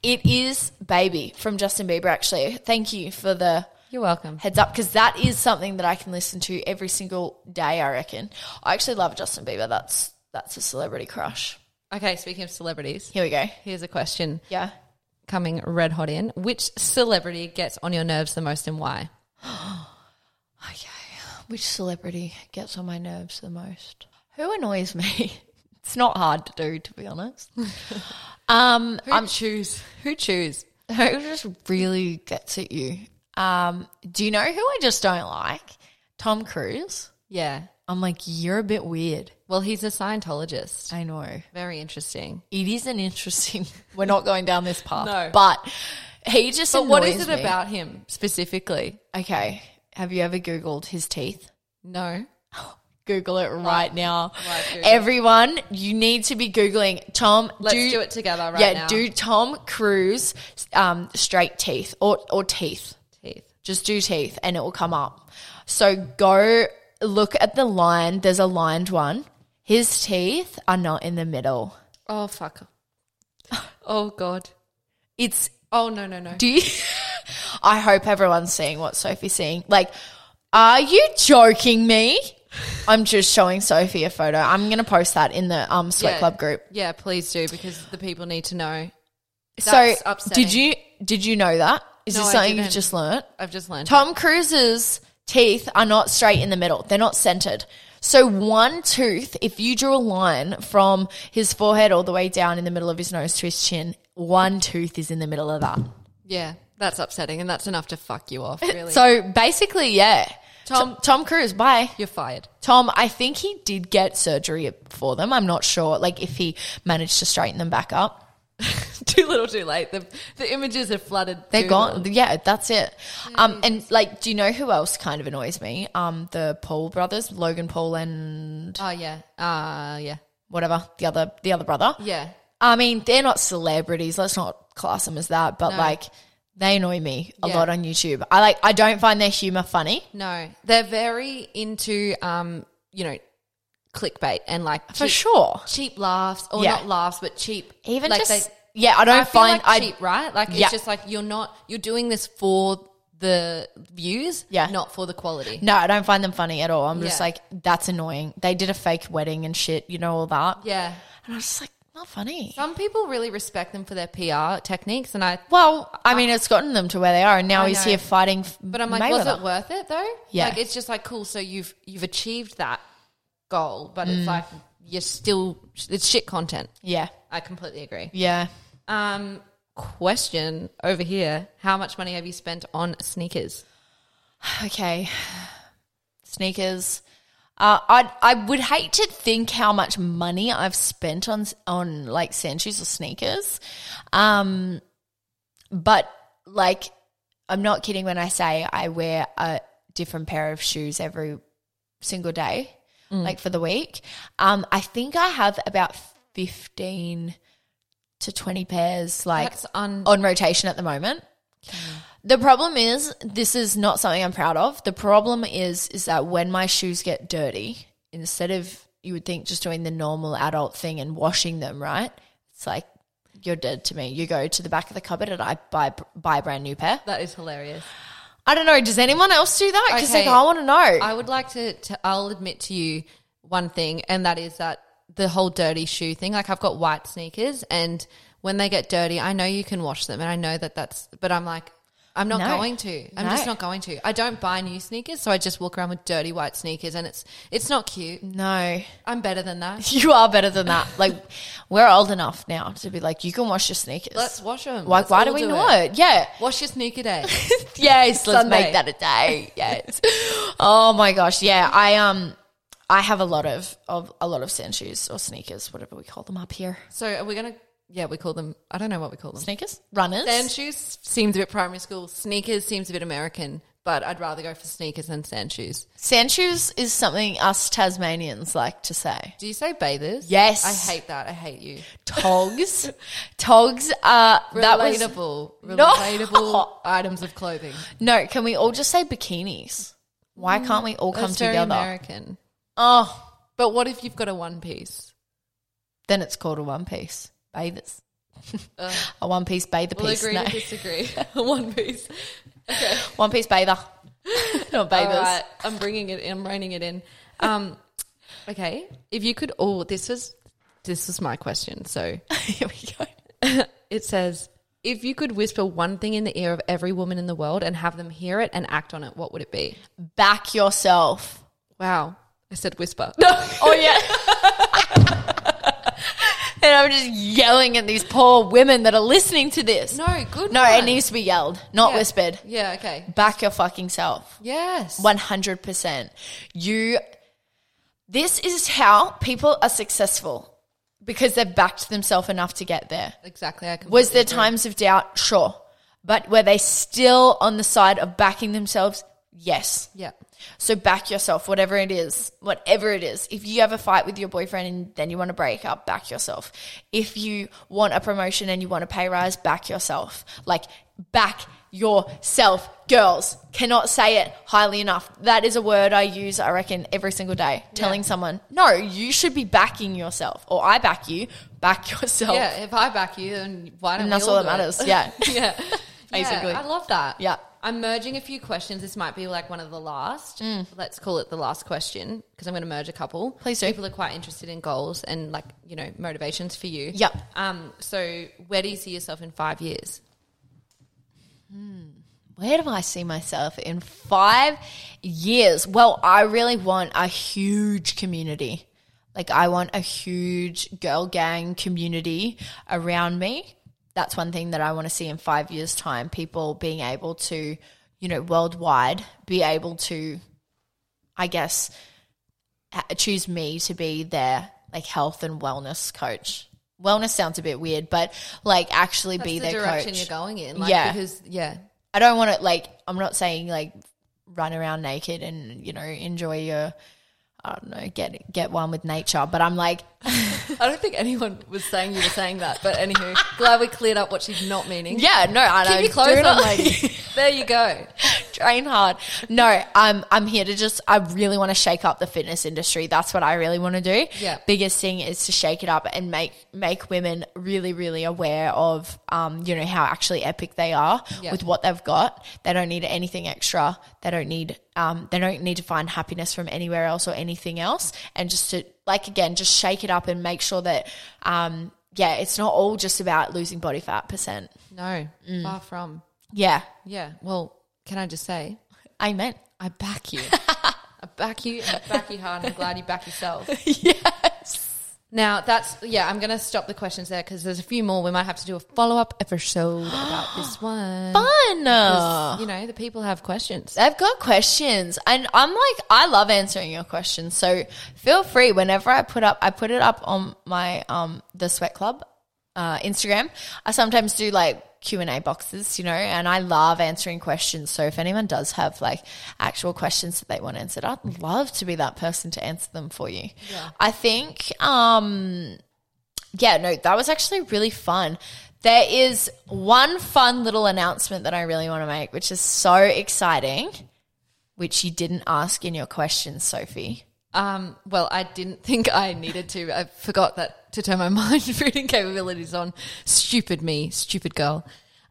It is "Baby" from Justin Bieber. Actually, thank you for the You're welcome. heads up because that is something that I can listen to every single day. I reckon. I actually love Justin Bieber. That's that's a celebrity crush. Okay, speaking of celebrities, Here we go. here's a question Yeah. coming red hot in. Which celebrity gets on your nerves the most and why? Okay. Which celebrity gets on my nerves the most? Who annoys me? It's not hard to do, to be honest. um, Who choose? Who choose? who just really gets at you? Um, do you know who I just don't like? Tom Cruise. Yeah. I'm like, you're a bit weird. Well, he's a Scientologist. I know. Very interesting. It is an interesting. We're not going down this path. No. but he just. But what is it me. about him specifically? Okay, have you ever Googled his teeth? No. Google it right now. Everyone, you need to be Googling Tom. Let's do it together right yeah, now. do Tom Cruise um, straight teeth or, or teeth. Teeth. Just do teeth and it will come up. So go look at the line. There's a lined one. His teeth are not in the middle. Oh, fuck. Oh, God. It's, Oh, no, no, no. do you, I hope everyone's seeing what Sophie's seeing. Like, are you joking me? I'm just showing Sophie a photo. I'm going to post that in the um, Sweat Yeah. Club group. Yeah, please do because the people need to know. So upsetting. did you did you know that? Is No, this something you've just learned? I've just learned. Tom Cruise's teeth are not straight in the middle. They're not centered. So one tooth, if you drew a line from his forehead all the way down in the middle of his nose to his chin, one tooth is in the middle of that. Yeah, that's upsetting, and that's enough to fuck you off. Really. So basically, yeah. Tom- Tom Cruise, bye. You're fired. Tom, I think he did get surgery for them. I'm not sure, like if he managed to straighten them back up. too little, too late. The the images are flooded. They're gone. Yeah, that's it. Um, and like, do you know who else kind of annoys me? Um, the Paul brothers, Logan Paul and Oh yeah. Uh yeah. whatever the other the other brother. Yeah. I mean, they're not celebrities. Let's not class them as that. But No. like, they annoy me a Yeah. lot on YouTube. I like. I don't find their humor funny. No, they're very into um, you know, clickbait and like For cheap, sure. cheap laughs or Yeah. not laughs, but cheap. Even like just yeah, I don't I feel find like I cheap, right? Like Yeah. it's just like you're not you're doing this for the views, Yeah. not for the quality. no, I don't find them funny at all. I'm just Yeah. like, that's annoying. They did a fake wedding and shit. You know all that. Yeah. And I was just like, not funny. Some people really respect them for their PR techniques, and I. Well, I mean, it's gotten them to where they are, and now I he's know. here fighting. But I'm like, Mayweather. was it worth it though? Yeah. Like it's just like cool. So you've you've achieved that goal, but Mm. it's like you're still it's shit content. Yeah, I completely agree. yeah. Um, question over here: How much money have you spent on sneakers? Okay, sneakers. Uh, I I would hate to think how much money I've spent on on like sand shoes or sneakers, um, but like I'm not kidding when I say I wear a different pair of shoes every single day. like for the week. Um, I think I have about fifteen to twenty pairs like un- on rotation at the moment. The problem is this is not something I'm proud of. The problem is is that when my shoes get dirty, instead of you would think just doing the normal adult thing and washing them, right? It's like you're dead to me. You go to the back of the cupboard and I buy buy a brand new pair. that is hilarious. I don't know. Does anyone else do that? Because Okay. like I want to know. I would like to, to. I'll admit to you one thing, and that is that the whole dirty shoe thing. Like I've got white sneakers, and when they get dirty, I know you can wash them, and I know that that's. But I'm like, I'm not No. going to. I'm No. just not going to. I don't buy new sneakers, so I just walk around with dirty white sneakers, and it's it's not cute. no, I'm better than that. you are better than that. Like we're old enough now to be like, you can wash your sneakers. Let's wash them. like, why do we not? Yeah. Wash your sneaker day. yes, let's Sunday. make that a day. Yes. oh my gosh, yeah. I um I have a lot of, of a lot of sand shoes or sneakers, whatever we call them up here. so are we gonna? Yeah, we call them. I don't know what we call them. Sneakers? Runners? Sand shoes seems a bit primary school. Sneakers seems a bit American, but I'd rather go for sneakers than sand shoes. Sand shoes is something us Tasmanians like to say. Do you say bathers? Yes. I hate that. I hate you. Togs. Togs are that was Relatable. No. Items of clothing. No, can we all just say bikinis? Why mm, can't we all come together? American. Oh, But what if you've got a one piece? then it's called a one piece. Bathers. a one piece bather We'll piece. agree No. to disagree. A one piece. Okay. One piece bather. Not bathers. All right. I'm bringing it. In. I'm reining it in. Um, okay. If you could all, this was this was my question. So Here we go. it says, if you could whisper one thing in the ear of every woman in the world and have them hear it and act on it, what would it be? Back yourself. Wow. I said whisper. No. Oh yeah. And I'm just yelling at these poor women that are listening to this. No, good. No, one. it needs to be yelled, not Yeah. whispered. Yeah. Okay. Back your fucking self. Yes. 100%. You this is how people are successful because they've backed themselves enough to get there. Exactly. I Was there agree. times of doubt? Sure. But were they still on the side of backing themselves? Yes. Yeah. So back yourself, whatever it is, whatever it is. If you have a fight with your boyfriend and then you want to break up, back yourself. If you want a promotion and you want a pay rise, back yourself. Like back yourself, girls. Cannot say it highly enough. That is a word I use, I reckon, every single day. Telling someone, no, you should be backing yourself, or I back you. Back yourself. Yeah. If I back you, then why don't And that's all all that do it? matters. Yeah. yeah. Basically. Yeah, I love that. Yeah. I'm merging a few questions. This might be like one of the last. Let's call it the last question because I'm going to merge a couple. Mm. Please do. People are quite interested in goals and like, you know, motivations for you. Yep. Um, so where do you see yourself in five years? Where do I see myself in five years? Well, I really want a huge community. Like, I want a huge girl gang community around me. That's one thing that I want to see in five years' time. People being able to, you know, worldwide be able to, I guess, choose me to be their like health and wellness coach. Wellness sounds a bit weird, but like actually That's be the their direction coach. you're going in. Like, Yeah. Because, yeah. I don't want to like. I'm not saying like run around naked and you know enjoy your. I don't know, get get one with nature, but I'm like, I don't think anyone was saying you were saying that. But anywho, glad we cleared up what she's not meaning. yeah, no, I Keep know. your clothes on, lady. There you go. Train hard. No, I'm I'm here to just I really want to shake up the fitness industry. That's what I really want to do. Yeah. Biggest thing is to shake it up and make make women really really aware of um you know how actually epic they are Yeah. with what they've got. They don't need anything extra. They don't need um they don't need to find happiness from anywhere else or anything else and just to like again just shake it up and make sure that um yeah, it's not all just about losing body fat percent. No, Mm. far from. Yeah. Yeah. Well, can I just say, Amen. I back you. I back you and I back you hard. I'm glad you back yourself. yes. Now that's yeah. I'm gonna stop the questions there because there's a few more. We might have to do a follow up episode about this one. Fun. 'Cause, You know, the people have questions. I've got questions, and I'm like, I love answering your questions. So feel free whenever I put up, I put it up on my um the Sweat Club uh, Instagram. I sometimes do like Q and A boxes, you know, and I love answering questions. So if anyone does have like actual questions that they want answered, I'd love to be that person to answer them for you. I think, um, yeah, no, that was actually really fun. There is one fun little announcement that I really want to make, which is so exciting, which you didn't ask in your questions, Sophie. Um, well, I didn't think I needed to. I forgot that to turn my mind reading capabilities on. Stupid me, stupid girl.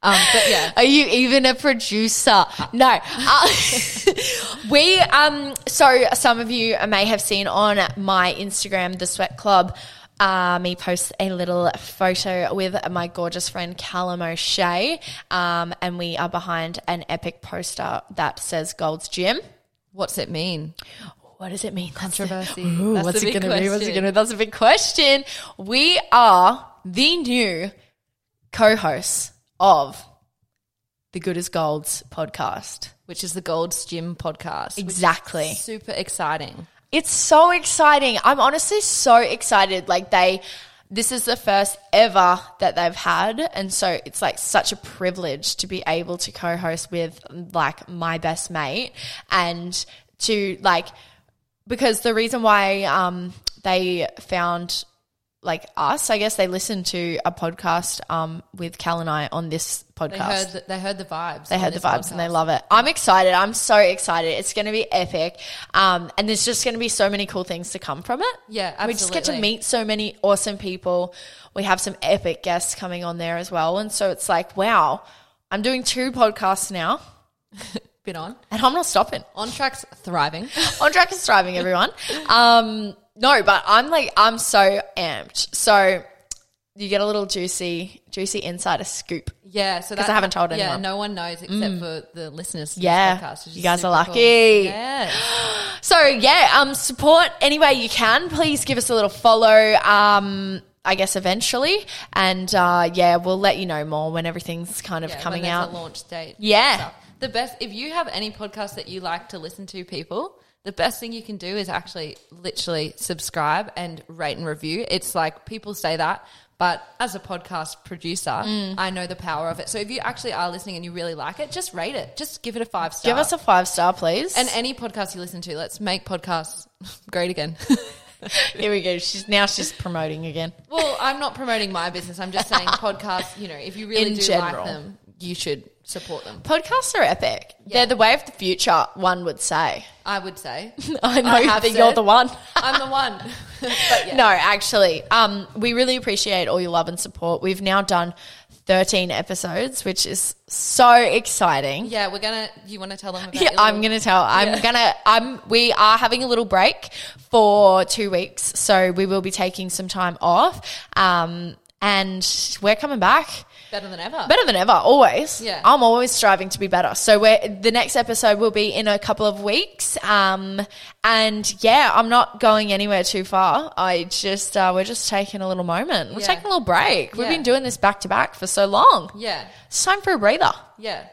Um, but yeah, Are you even a producer? No. Uh, we um so some of you may have seen on my Instagram, the Sweat Club. Uh, me post a little photo with my gorgeous friend Callum O'Shea, um, and we are behind an epic poster that says Gold's Gym. what's it mean? What does it mean? That's the- Controversy. Ooh, what's it going to be? What's it going to? Be? That's a big question. We are the new co-hosts of the Good as Gold's podcast. Which is the Gold's Gym podcast. Exactly. super exciting. It's so exciting. I'm honestly so excited. Like they, this is the first ever that they've had, and so it's like such a privilege to be able to co-host with like my best mate and to like because the reason why um they found like us, I guess they listened to a podcast um with Cal and I on this podcast. They heard the, they heard the vibes. They heard the vibes and they love it. I'm excited. I'm so excited. It's going to be epic. Um, and there's just going to be so many cool things to come from it. Yeah, We just get to meet so many awesome people. We have some epic guests coming on there as well. And so it's like, wow, I'm doing two podcasts now Bit on. and I'm not stopping. On track's thriving. on track is thriving, everyone. Um, no, but I'm like, I'm so amped. So you get a little juicy, juicy insider scoop. Yeah, so 'Cause that I haven't told Yeah, anyone. Mm. no one knows except for the listeners. To Yeah. podcast, You guys are super cool. lucky. Yeah, So yeah, um, support any way you can. Please give us a little follow. Um, I guess eventually, and uh, yeah, we'll let you know more when everything's kind of Yeah, coming out. Launch date. Yeah. So, the best. If you have any podcast that you like to listen to, people, the best thing you can do is actually literally subscribe and rate and review. It's like people say that. But as a podcast producer, Mm. I know the power of it. So if you actually are listening and you really like it, just rate it. Just give it a five star. Give us a five star, please. and any podcast you listen to. Let's make podcasts great again. here we go. She's now she's promoting again. Well, I'm not promoting my business. I'm just saying podcasts, you know, if you really In do general. like them, you should support them. Podcasts are epic. Yeah. They're the way of the future. One would say. I would say. I know I have that you're the one. I'm the one. but yeah. No, actually, um, we really appreciate all your love and support. We've now done 13 episodes, which is so exciting. Yeah, we're gonna you wanna tell them about Yeah, your I'm gonna tell. I'm Yeah. gonna. I'm. We are having a little break for two weeks, so we will be taking some time off. Um, and we're coming back better than ever. better than ever. Always. Yeah. I'm always striving to be better. So we're the next episode will be in a couple of weeks. Um, and yeah, I'm not going anywhere too far. I just uh, we're just taking a little moment. We're Yeah. taking a little break. We've Yeah. been doing this back to back for so long. yeah. It's time for a breather. Yeah.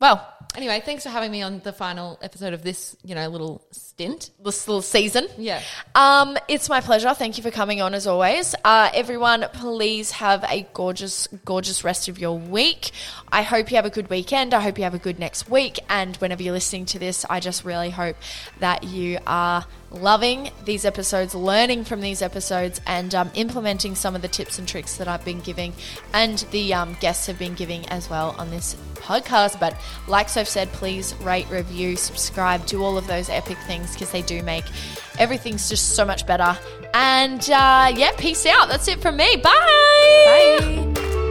Well, Anyway, thanks for having me on the final episode of this, you know, little stint. this little season. Yeah. Um, it's my pleasure. Thank you for coming on as always. Uh, everyone, please have a gorgeous, gorgeous rest of your week. I hope you have a good weekend. I hope you have a good next week. And whenever you're listening to this, I just really hope that you are loving these episodes, learning from these episodes, and um, implementing some of the tips and tricks that I've been giving and the um, guests have been giving as well on this podcast. But like Soph said, please rate, review, subscribe, do all of those epic things because they do make everything's just so much better. And uh, yeah, peace out. That's it from me. Bye. Bye.